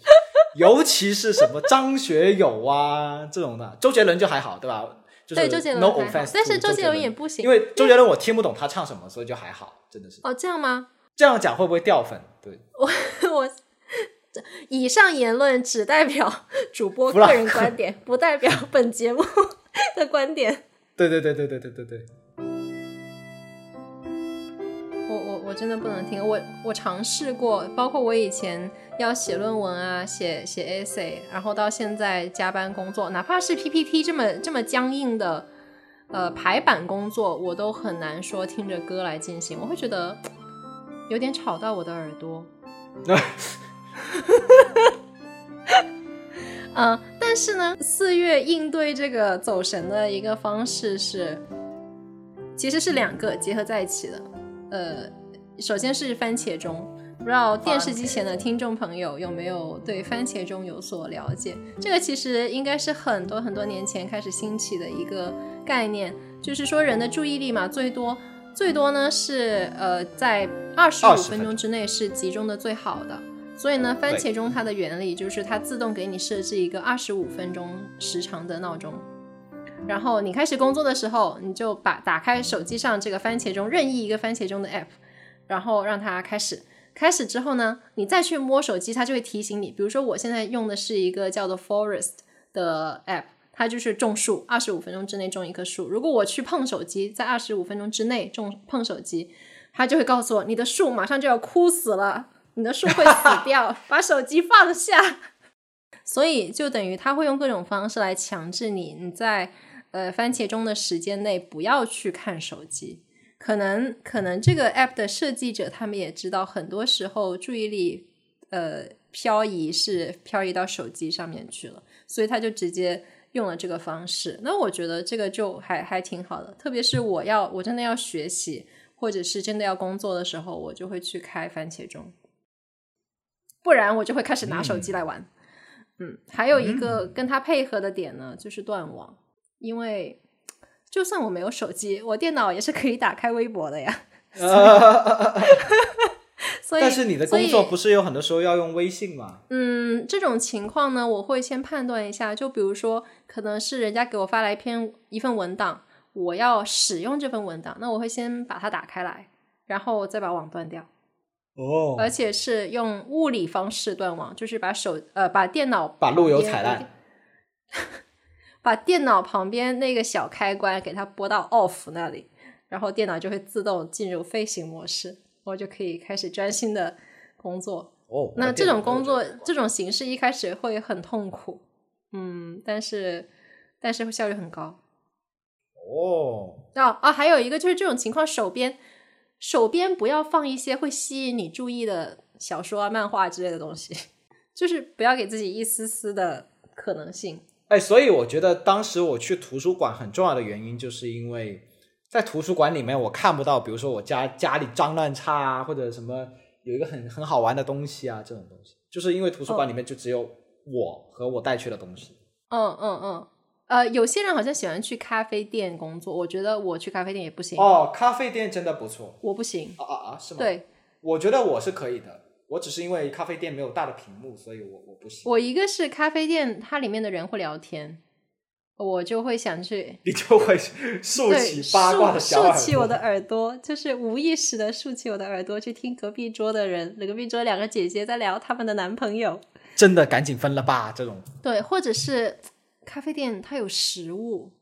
尤其是什么张学友啊这种的，周杰伦就还好，对吧？对周杰伦 no offense，但是周杰伦也不行，因为周杰伦我听不懂他唱什么，所以就还好，真的是。哦，这样吗？这样讲会不会掉粉？对，我 我以上言论只代表主播个人观点，不代表本节目的观点。对对对对对对对对。真的不能听，我我尝试过，包括我以前要写论文啊，写写 essay，然后到现在加班工作，哪怕是 PPT 这么这么僵硬的呃排版工作，我都很难说听着歌来进行，我会觉得。有点吵到我的耳朵，嗯，但是呢，四月应对这个走神的一个方式是，其实是两个结合在一起的。呃，首先是番茄钟，不知道电视机前的听众朋友有没有对番茄钟有所了解？这个其实应该是很多很多年前开始兴起的一个概念，就是说人的注意力嘛，最多最多呢是呃在二十五20分钟之内是集中的最好的。所以呢，番茄钟它的原理就是它自动给你设置一个二十五分钟时长的闹钟，然后你开始工作的时候，你就把打开手机上这个番茄钟任意一个番茄钟的 app，然后让它开始。开始之后呢，你再去摸手机，它就会提醒你。比如说，我现在用的是一个叫做 Forest 的 app，它就是种树，二十五分钟之内种一棵树。如果我去碰手机，在二十五分钟之内种碰手机，它就会告诉我，你的树马上就要枯死了，你的树会死 掉，把手机放下。所以就等于它会用各种方式来强制你，你在呃番茄钟的时间内不要去看手机。可能可能这个 app 的设计者他们也知道，很多时候注意力呃漂移是漂移到手机上面去了，所以他就直接用了这个方式。那我觉得这个就还还挺好的，特别是我要我真的要学习或者是真的要工作的时候，我就会去开番茄钟，不然我就会开始拿手机来玩。嗯，还有一个跟它配合的点呢，就是断网，因为。就算我没有手机，我电脑也是可以打开微博的呀。所以，但是你的工作不是有很多时候要用微信吗？嗯，这种情况呢，我会先判断一下。就比如说，可能是人家给我发来一篇一份文档，我要使用这份文档，那我会先把它打开来，然后再把网断掉。哦，而且是用物理方式断网，就是把手呃把电脑把路由踩烂。把电脑旁边那个小开关给它拨到 off 那里，然后电脑就会自动进入飞行模式，我就可以开始专心的工作。哦，那这种工作这种形式一开始会很痛苦，嗯，但是但是会效率很高。哦，啊啊，还有一个就是这种情况，手边手边不要放一些会吸引你注意的小说啊、漫画之类的东西，就是不要给自己一丝丝的可能性。哎，所以我觉得当时我去图书馆很重要的原因，就是因为在图书馆里面我看不到，比如说我家家里脏乱差啊，或者什么有一个很很好玩的东西啊，这种东西，就是因为图书馆里面就只有我和我带去的东西。嗯嗯嗯，呃，有些人好像喜欢去咖啡店工作，我觉得我去咖啡店也不行。哦，咖啡店真的不错。我不行。啊啊啊！是吗？对，我觉得我是可以的。我只是因为咖啡店没有大的屏幕，所以我我不行。我一个是咖啡店，它里面的人会聊天，我就会想去，你就会竖起八卦的小竖起我的耳朵，就是无意识的竖起我的耳朵去听隔壁桌的人，隔壁桌两个姐姐在聊他们的男朋友。真的赶紧分了吧，这种。对，或者是咖啡店它有食物，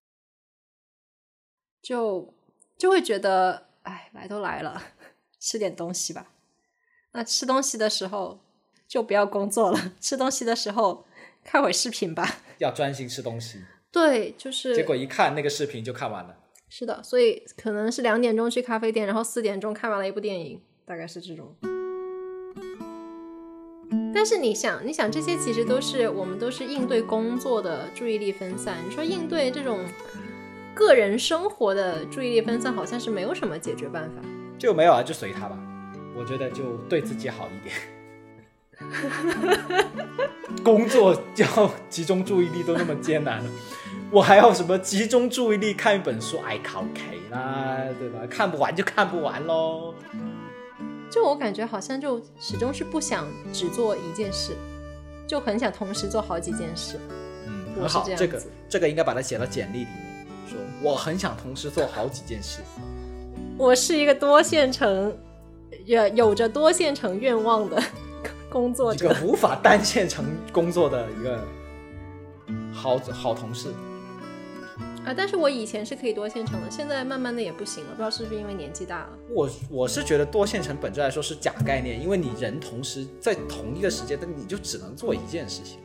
就就会觉得，哎，来都来了，吃点东西吧。那吃东西的时候就不要工作了，吃东西的时候看会视频吧。要专心吃东西。对，就是。结果一看那个视频就看完了。是的，所以可能是两点钟去咖啡店，然后四点钟看完了一部电影，大概是这种。但是你想，你想这些其实都是我们都是应对工作的注意力分散。你说应对这种个人生活的注意力分散，好像是没有什么解决办法。就没有啊，就随他吧。我觉得就对自己好一点。工作要集中注意力都那么艰难了，我还要什么集中注意力看一本书？哎，考 K 啦，对吧？看不完就看不完喽。就我感觉好像就始终是不想只做一件事，就很想同时做好几件事。嗯，很好，这个这个应该把它写到简历里面，说我很想同时做好几件事。我是一个多线程。有有着多线程愿望的工作者，一个无法单线程工作的一个好好同事啊！但是我以前是可以多线程的，现在慢慢的也不行了，不知道是不是因为年纪大了。我我是觉得多线程本质来说是假概念，因为你人同时在同一个时间，但你就只能做一件事情，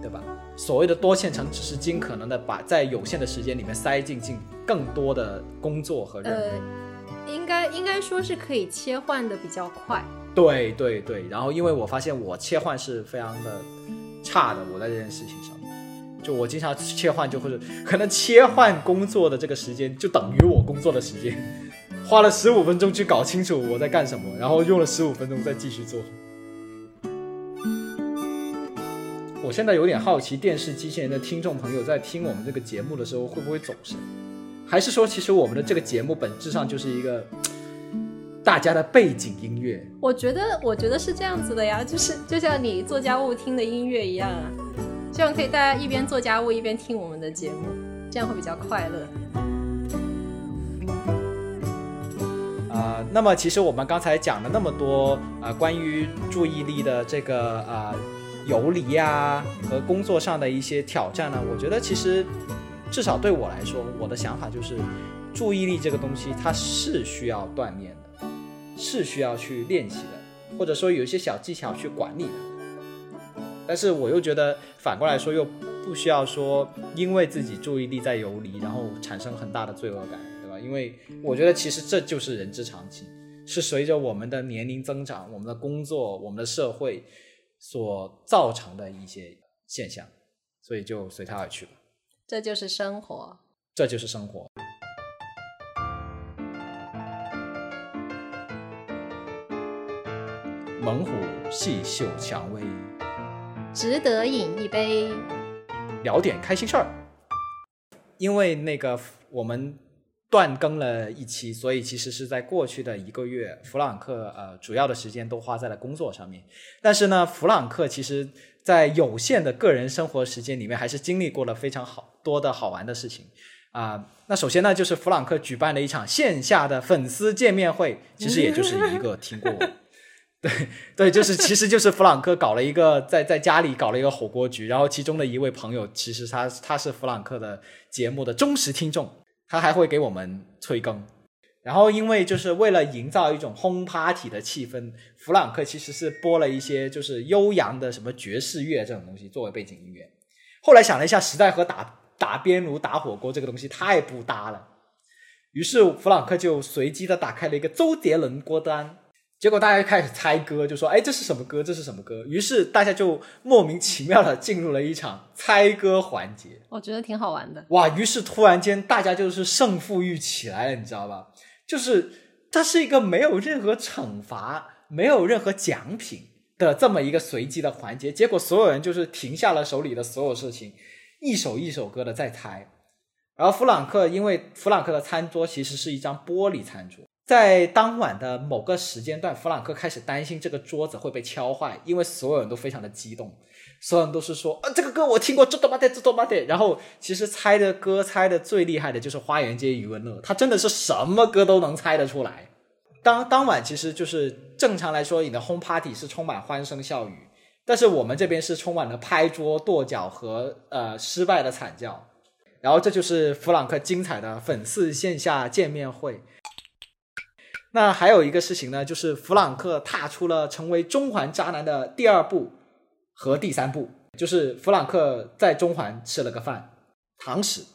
对吧？所谓的多线程，只是尽可能的把在有限的时间里面塞进进更多的工作和任务。应该应该说是可以切换的比较快。对对对，然后因为我发现我切换是非常的差的，我在这件事情上，就我经常切换，就会可能切换工作的这个时间就等于我工作的时间，花了十五分钟去搞清楚我在干什么，然后用了十五分钟再继续做。我现在有点好奇，电视机器人的听众朋友在听我们这个节目的时候会不会走神？还是说，其实我们的这个节目本质上就是一个大家的背景音乐？我觉得，我觉得是这样子的呀，就是就像你做家务听的音乐一样啊，希望可以大家一边做家务一边听我们的节目，这样会比较快乐。啊，那么其实我们刚才讲了那么多啊，关于注意力的这个啊。游离呀和工作上的一些挑战呢，我觉得其实至少对我来说，我的想法就是，注意力这个东西它是需要锻炼的，是需要去练习的，或者说有一些小技巧去管理的。但是我又觉得反过来说，又不需要说因为自己注意力在游离，然后产生很大的罪恶感，对吧？因为我觉得其实这就是人之常情，是随着我们的年龄增长，我们的工作，我们的社会。所造成的一些现象，所以就随它而去吧。这就是生活，这就是生活。猛虎细嗅蔷薇，值得饮一杯。聊点开心事儿，因为那个我们。断更了一期，所以其实是在过去的一个月，弗朗克呃主要的时间都花在了工作上面。但是呢，弗朗克其实在有限的个人生活时间里面，还是经历过了非常好多的好玩的事情啊。那首先呢，就是弗朗克举办了一场线下的粉丝见面会，其实也就是一个听过，对对，就是其实就是弗朗克搞了一个在在家里搞了一个火锅局，然后其中的一位朋友，其实他他是弗朗克的节目的忠实听众。他还会给我们催更，然后因为就是为了营造一种轰 party 的气氛，弗朗克其实是播了一些就是悠扬的什么爵士乐这种东西作为背景音乐。后来想了一下，实在和打打边炉、打火锅这个东西太不搭了，于是弗朗克就随机的打开了一个周杰伦歌单。结果大家就开始猜歌，就说：“哎，这是什么歌？这是什么歌？”于是大家就莫名其妙的进入了一场猜歌环节。我觉得挺好玩的。哇！于是突然间大家就是胜负欲起来了，你知道吧？就是它是一个没有任何惩罚、没有任何奖品的这么一个随机的环节。结果所有人就是停下了手里的所有事情，一首一首歌的在猜。然后弗朗克，因为弗朗克的餐桌其实是一张玻璃餐桌。在当晚的某个时间段，弗朗克开始担心这个桌子会被敲坏，因为所有人都非常的激动，所有人都是说，啊，这个歌我听过，这多巴这多巴的。然后其实猜的歌猜的最厉害的就是花园街余文乐，他真的是什么歌都能猜得出来。当当晚其实就是正常来说，你的 home party 是充满欢声笑语，但是我们这边是充满了拍桌跺脚和呃失败的惨叫。然后这就是弗朗克精彩的粉丝线下见面会。那还有一个事情呢，就是弗朗克踏出了成为中环渣男的第二步和第三步，就是弗朗克在中环吃了个饭，堂食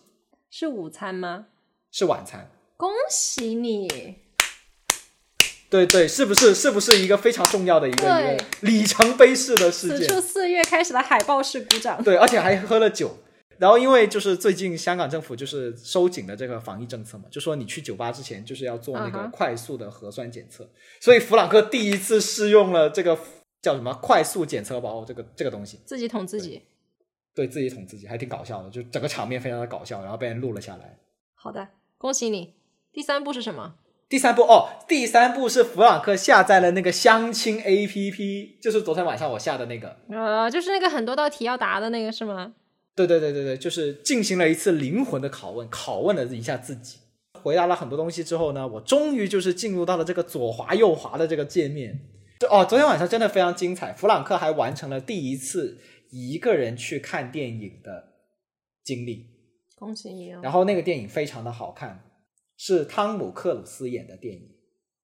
是午餐吗？是晚餐。恭喜你！对对，是不是是不是一个非常重要的一个里程碑式的事件？此处四月开始的海报式鼓掌。对，而且还喝了酒。然后，因为就是最近香港政府就是收紧了这个防疫政策嘛，就说你去酒吧之前就是要做那个快速的核酸检测，所以弗朗克第一次试用了这个叫什么快速检测包这个这个东西，自己捅自己，对自己捅自己，还挺搞笑的，就整个场面非常的搞笑，然后被人录了下来。好的，恭喜你。第三步是什么？第三步哦，第三步是弗朗克下载了那个相亲 A P P，就是昨天晚上我下的那个，呃，就是那个很多道题要答的那个是吗？对对对对对，就是进行了一次灵魂的拷问，拷问了一下自己，回答了很多东西之后呢，我终于就是进入到了这个左滑右滑的这个界面。哦，昨天晚上真的非常精彩，弗朗克还完成了第一次一个人去看电影的经历。恭喜你！然后那个电影非常的好看，是汤姆克鲁斯演的电影。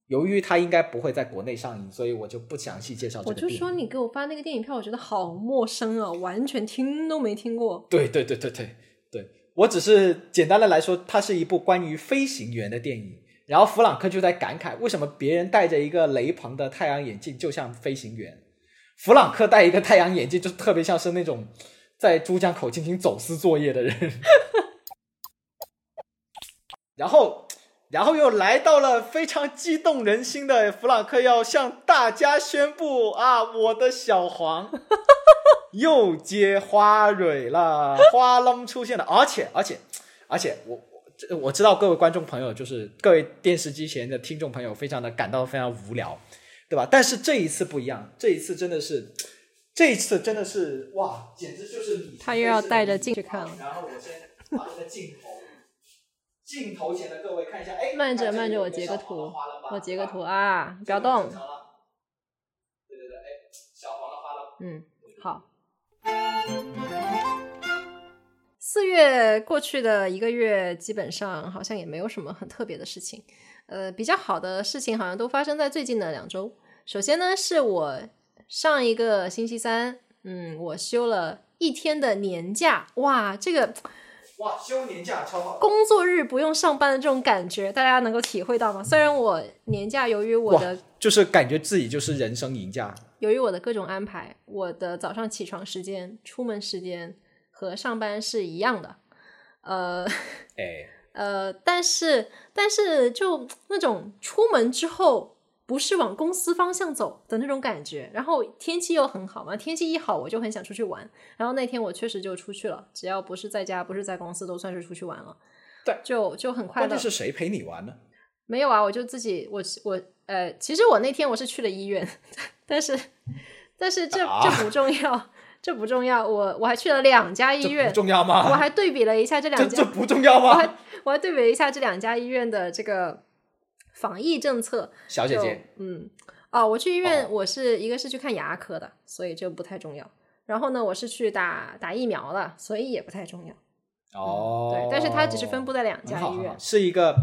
由于它应该不会在国内上映，所以我就不详细介绍这个。我就说你给我发那个电影票，我觉得好陌生啊，完全听都没听过。对对对对对对，我只是简单的来说，它是一部关于飞行员的电影。然后弗朗克就在感慨，为什么别人戴着一个雷朋的太阳眼镜就像飞行员，弗朗克戴一个太阳眼镜就特别像是那种在珠江口进行走私作业的人。然后。然后又来到了非常激动人心的弗朗克要向大家宣布啊，我的小黄 又接花蕊了，花楞出现了，而且而且而且我我我知道各位观众朋友，就是各位电视机前的听众朋友，非常的感到非常无聊，对吧？但是这一次不一样，这一次真的是，这一次真的是哇，简直就是你他又要带着镜去看了然后我先把这个镜头。镜头前的各位看一下，哎，慢着慢着，我截个图我截个图啊，啊，不要动对对对，哎，小黄的花楞，嗯，好。四月过去的一个月，基本上好像也没有什么很特别的事情。呃，比较好的事情好像都发生在最近的两周。首先呢，是我上一个星期三，嗯，我休了一天的年假，哇，这个哇，休年假超好，工作日不用上班的这种感觉，大家能够体会到吗？虽然我年假由于我的就是感觉自己就是人生赢家，由于我的各种安排，我的早上起床时间、出门时间和上班是一样的，呃哎，呃，但是但是就那种出门之后不是往公司方向走的那种感觉，然后天气又很好嘛，天气一好我就很想出去玩，然后那天我确实就出去了，只要不是在家，不是在公司，都算是出去玩了，对，就就很快关乐键。是谁陪你玩呢？没有啊，我就自己，我我呃，其实我那天我是去了医院，但是但是这啊这不重要，这不重要，我我还去了两家医院，重要吗？我还对比了一下这两家，这这不重要吗？我还我还对比了一下这两家医院的这个防疫政策。小姐姐，嗯，哦，我去医院，哦我是一个是去看牙科的，所以就不太重要。然后呢，我是去打打疫苗的，所以也不太重要。哦，对，但是它只是分布在两家医院。是一个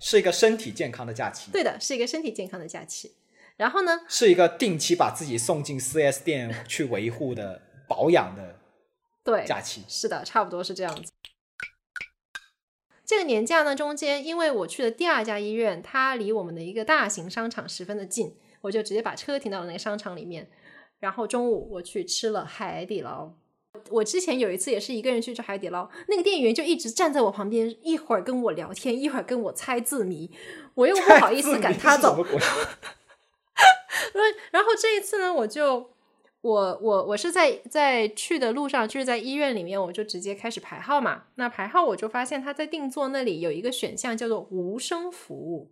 是一个身体健康的假期，对的，是一个身体健康的假期。然后呢，是一个定期把自己送进 4S 店去维护的保养的对，假期。是的，差不多是这样子。这个年假呢，中间因为我去的第二家医院，它离我们的一个大型商场十分的近，我就直接把车停到了那个商场里面。然后中午我去吃了海底捞。我之前有一次也是一个人去吃海底捞，那个店员就一直站在我旁边，一会儿跟我聊天，一会儿跟我猜字谜，我又不好意思赶他走，然后这一次呢，我就我我我是在在去的路上，就是在医院里面，我就直接开始排号嘛。那排号我就发现他在定座那里有一个选项叫做无声服务，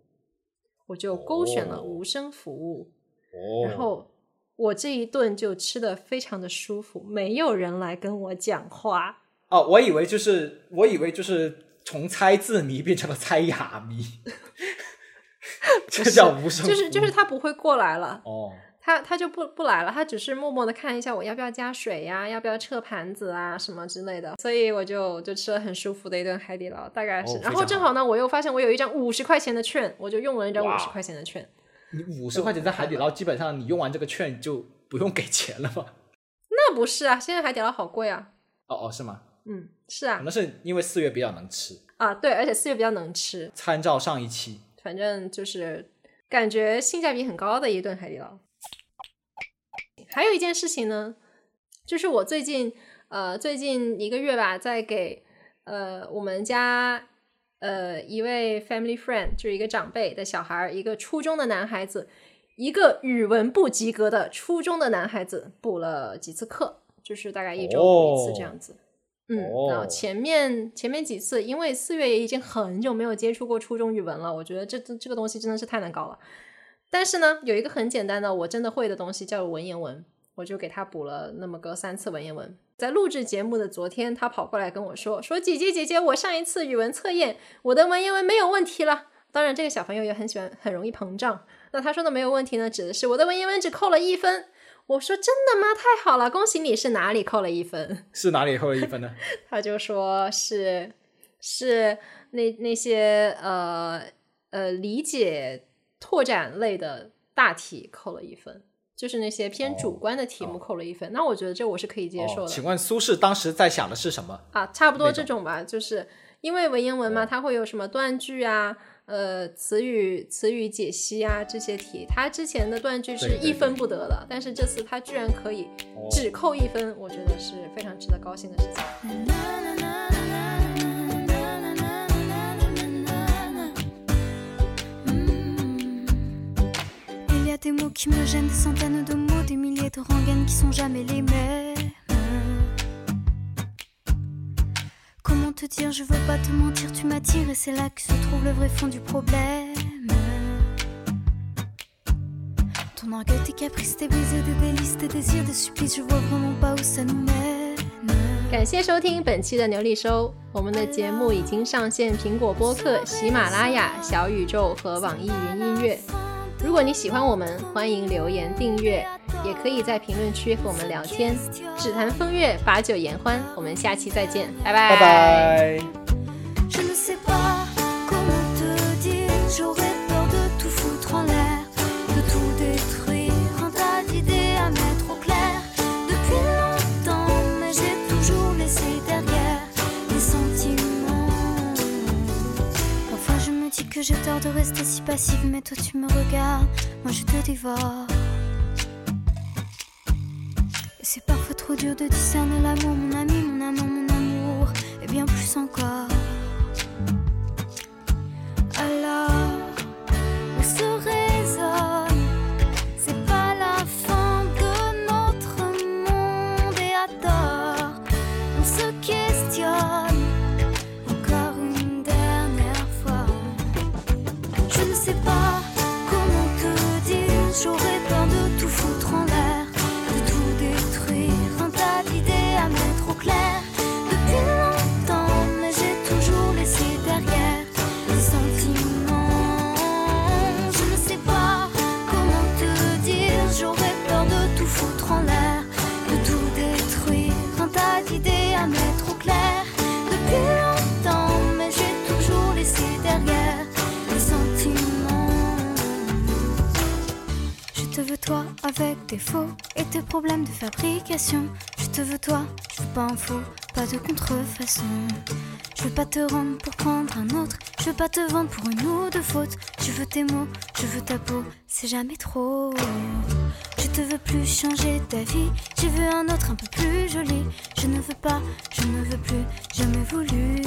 我就勾选了哦无声服务，哦，然后我这一顿就吃的非常的舒服，没有人来跟我讲话。哦，我以为就是我以为就是从猜字谜变成了猜哑谜，这叫无声就是就是他不会过来了，哦，他他就不不来了，他只是默默的看一下我要不要加水呀，要不要撤盘子啊什么之类的，所以我就就吃了很舒服的一顿海底捞，大概是。哦然后正好呢，我又发现我有一张五十块钱的券，我就用了一张五十块钱的券。你五十块钱在海底捞，基本上你用完这个券就不用给钱了吗？那不是啊，现在海底捞好贵啊。哦哦，是吗？嗯，是啊可，能是因为四月比较能吃。啊对，而且四月比较能吃，参照上一期，反正就是感觉性价比很高的一顿海底捞。还有一件事情呢，就是我最近呃最近一个月吧，在给呃我们家呃一位 family friend，就是一个长辈的小孩儿，一个初中的男孩子，一个语文不及格的初中的男孩子补了几次课，就是大概一周补一次这样子。嗯，然后哦前面前面几次，因为四月也已经很久没有接触过初中语文了，我觉得这这这个东西真的是太难搞了。但是呢，有一个很简单的我真的会的东西叫文言文，我就给他补了那么个三次文言文。在录制节目的昨天，他跑过来跟我说：“说姐姐姐姐，我上一次语文测验，我的文言文没有问题了。”当然，这个小朋友也很喜欢，很容易膨胀。那他说的没有问题呢，指的是我的文言文只扣了一分。我说真的吗？太好了，恭喜你是哪里扣了一分？是哪里扣了一分呢？他就说是是那那些呃呃理解拓展类的大题扣了一分，就是那些偏主观的题目哦扣了一分。那我觉得这我是可以接受的、哦请问苏轼当时在想的是什么？啊，差不多这种吧，就是因为文言文嘛，哦它会有什么断句啊。呃，词语词语解析啊，这些题，他之前的断句是一分不得的，但是这次他居然可以哦只扣一分，我觉得是非常值得高兴的事情。qui me gênent, des centaines de mots, des milliers de rengaines qui sont jamais les mêmes. Comment te dire, je veux pas te mentir, tu m'attires et c'est là que se trouve le vrai fond du problème. Ton orgueil, tes caprices, tes baisers, des délices, tes désirs, des supplices, je vois vraiment pas où ça nous mène. 感谢收听本期的牛力收，我们的节目已经上线苹果播客、喜马拉雅、小宇宙和网易云音乐。 如果你喜欢我们，欢迎留言订阅，也可以在评论区和我们聊天。只谈风月，把酒言欢，我们下期再见，拜拜。拜拜。J'ai tort de rester si passive, mais toi tu me regardes, moi je te dévore. Et c'est parfois trop dur de discerner l'amour, mon ami, mon amant, mon amour, et bien plus encore. Avec tes faux et tes problèmes de fabrication. Je te veux toi, je veux pas un faux, pas de contrefaçon. Je veux pas te rendre pour prendre un autre. Je veux pas te vendre pour une ou deux fautes. Je veux tes mots, je veux ta peau, c'est jamais trop. Je te veux plus changer ta vie. Je veux un autre un peu plus joli. Je ne veux pas, je ne veux plus, jamais voulu.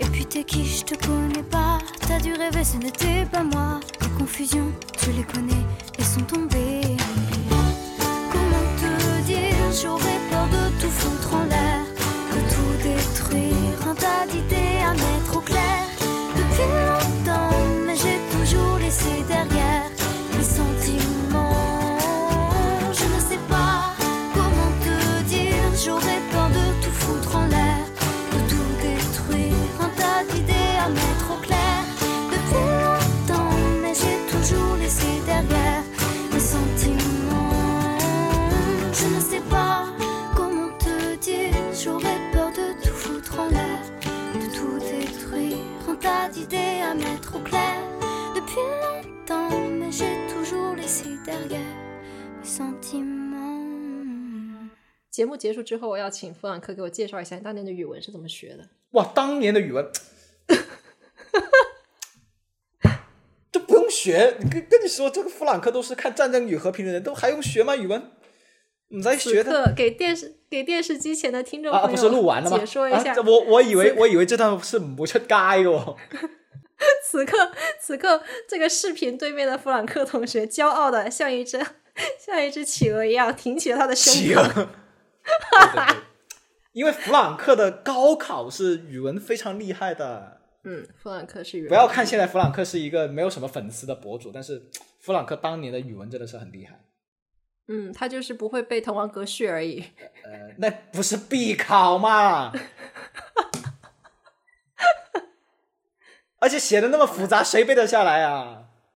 Et puis t'es qui, je te connais pas. T'as dû rêver, ce n'était pas moi. Les confusions, tu les connais, sont tombées. Comment te dire, j'aurais peur de tout foutre en l'air, de tout détruire, un tas d'idées à mettre au clair. Depuis longtemps, mais j'ai toujours laissé derrière 节目结束之后，我要请弗朗克给我介绍一下你当年的语文是怎么学的。哇，当年的语文，这不用学。跟跟你说，这个弗朗克都是看《战争与和平》的人，都还用学吗？语文？你在学的给电视给电视机前的听众啊？朋友不是录完了吗？解说一下。我我以为我以为这段是唔会出街嘅喎。此刻此刻，这个视频对面的弗朗克同学骄傲的像一只 像一只企鹅一样挺起了他的胸企。鹅。对对对因为弗朗克的高考是语文非常厉害的。嗯，弗朗克是语文。不要看现在弗朗克是一个没有什么粉丝的博主，但是弗朗克当年的语文真的是很厉害。嗯，他就是不会背滕王阁序而已。呃，那不是必考嘛？而且写的那么复杂，谁背得下来啊？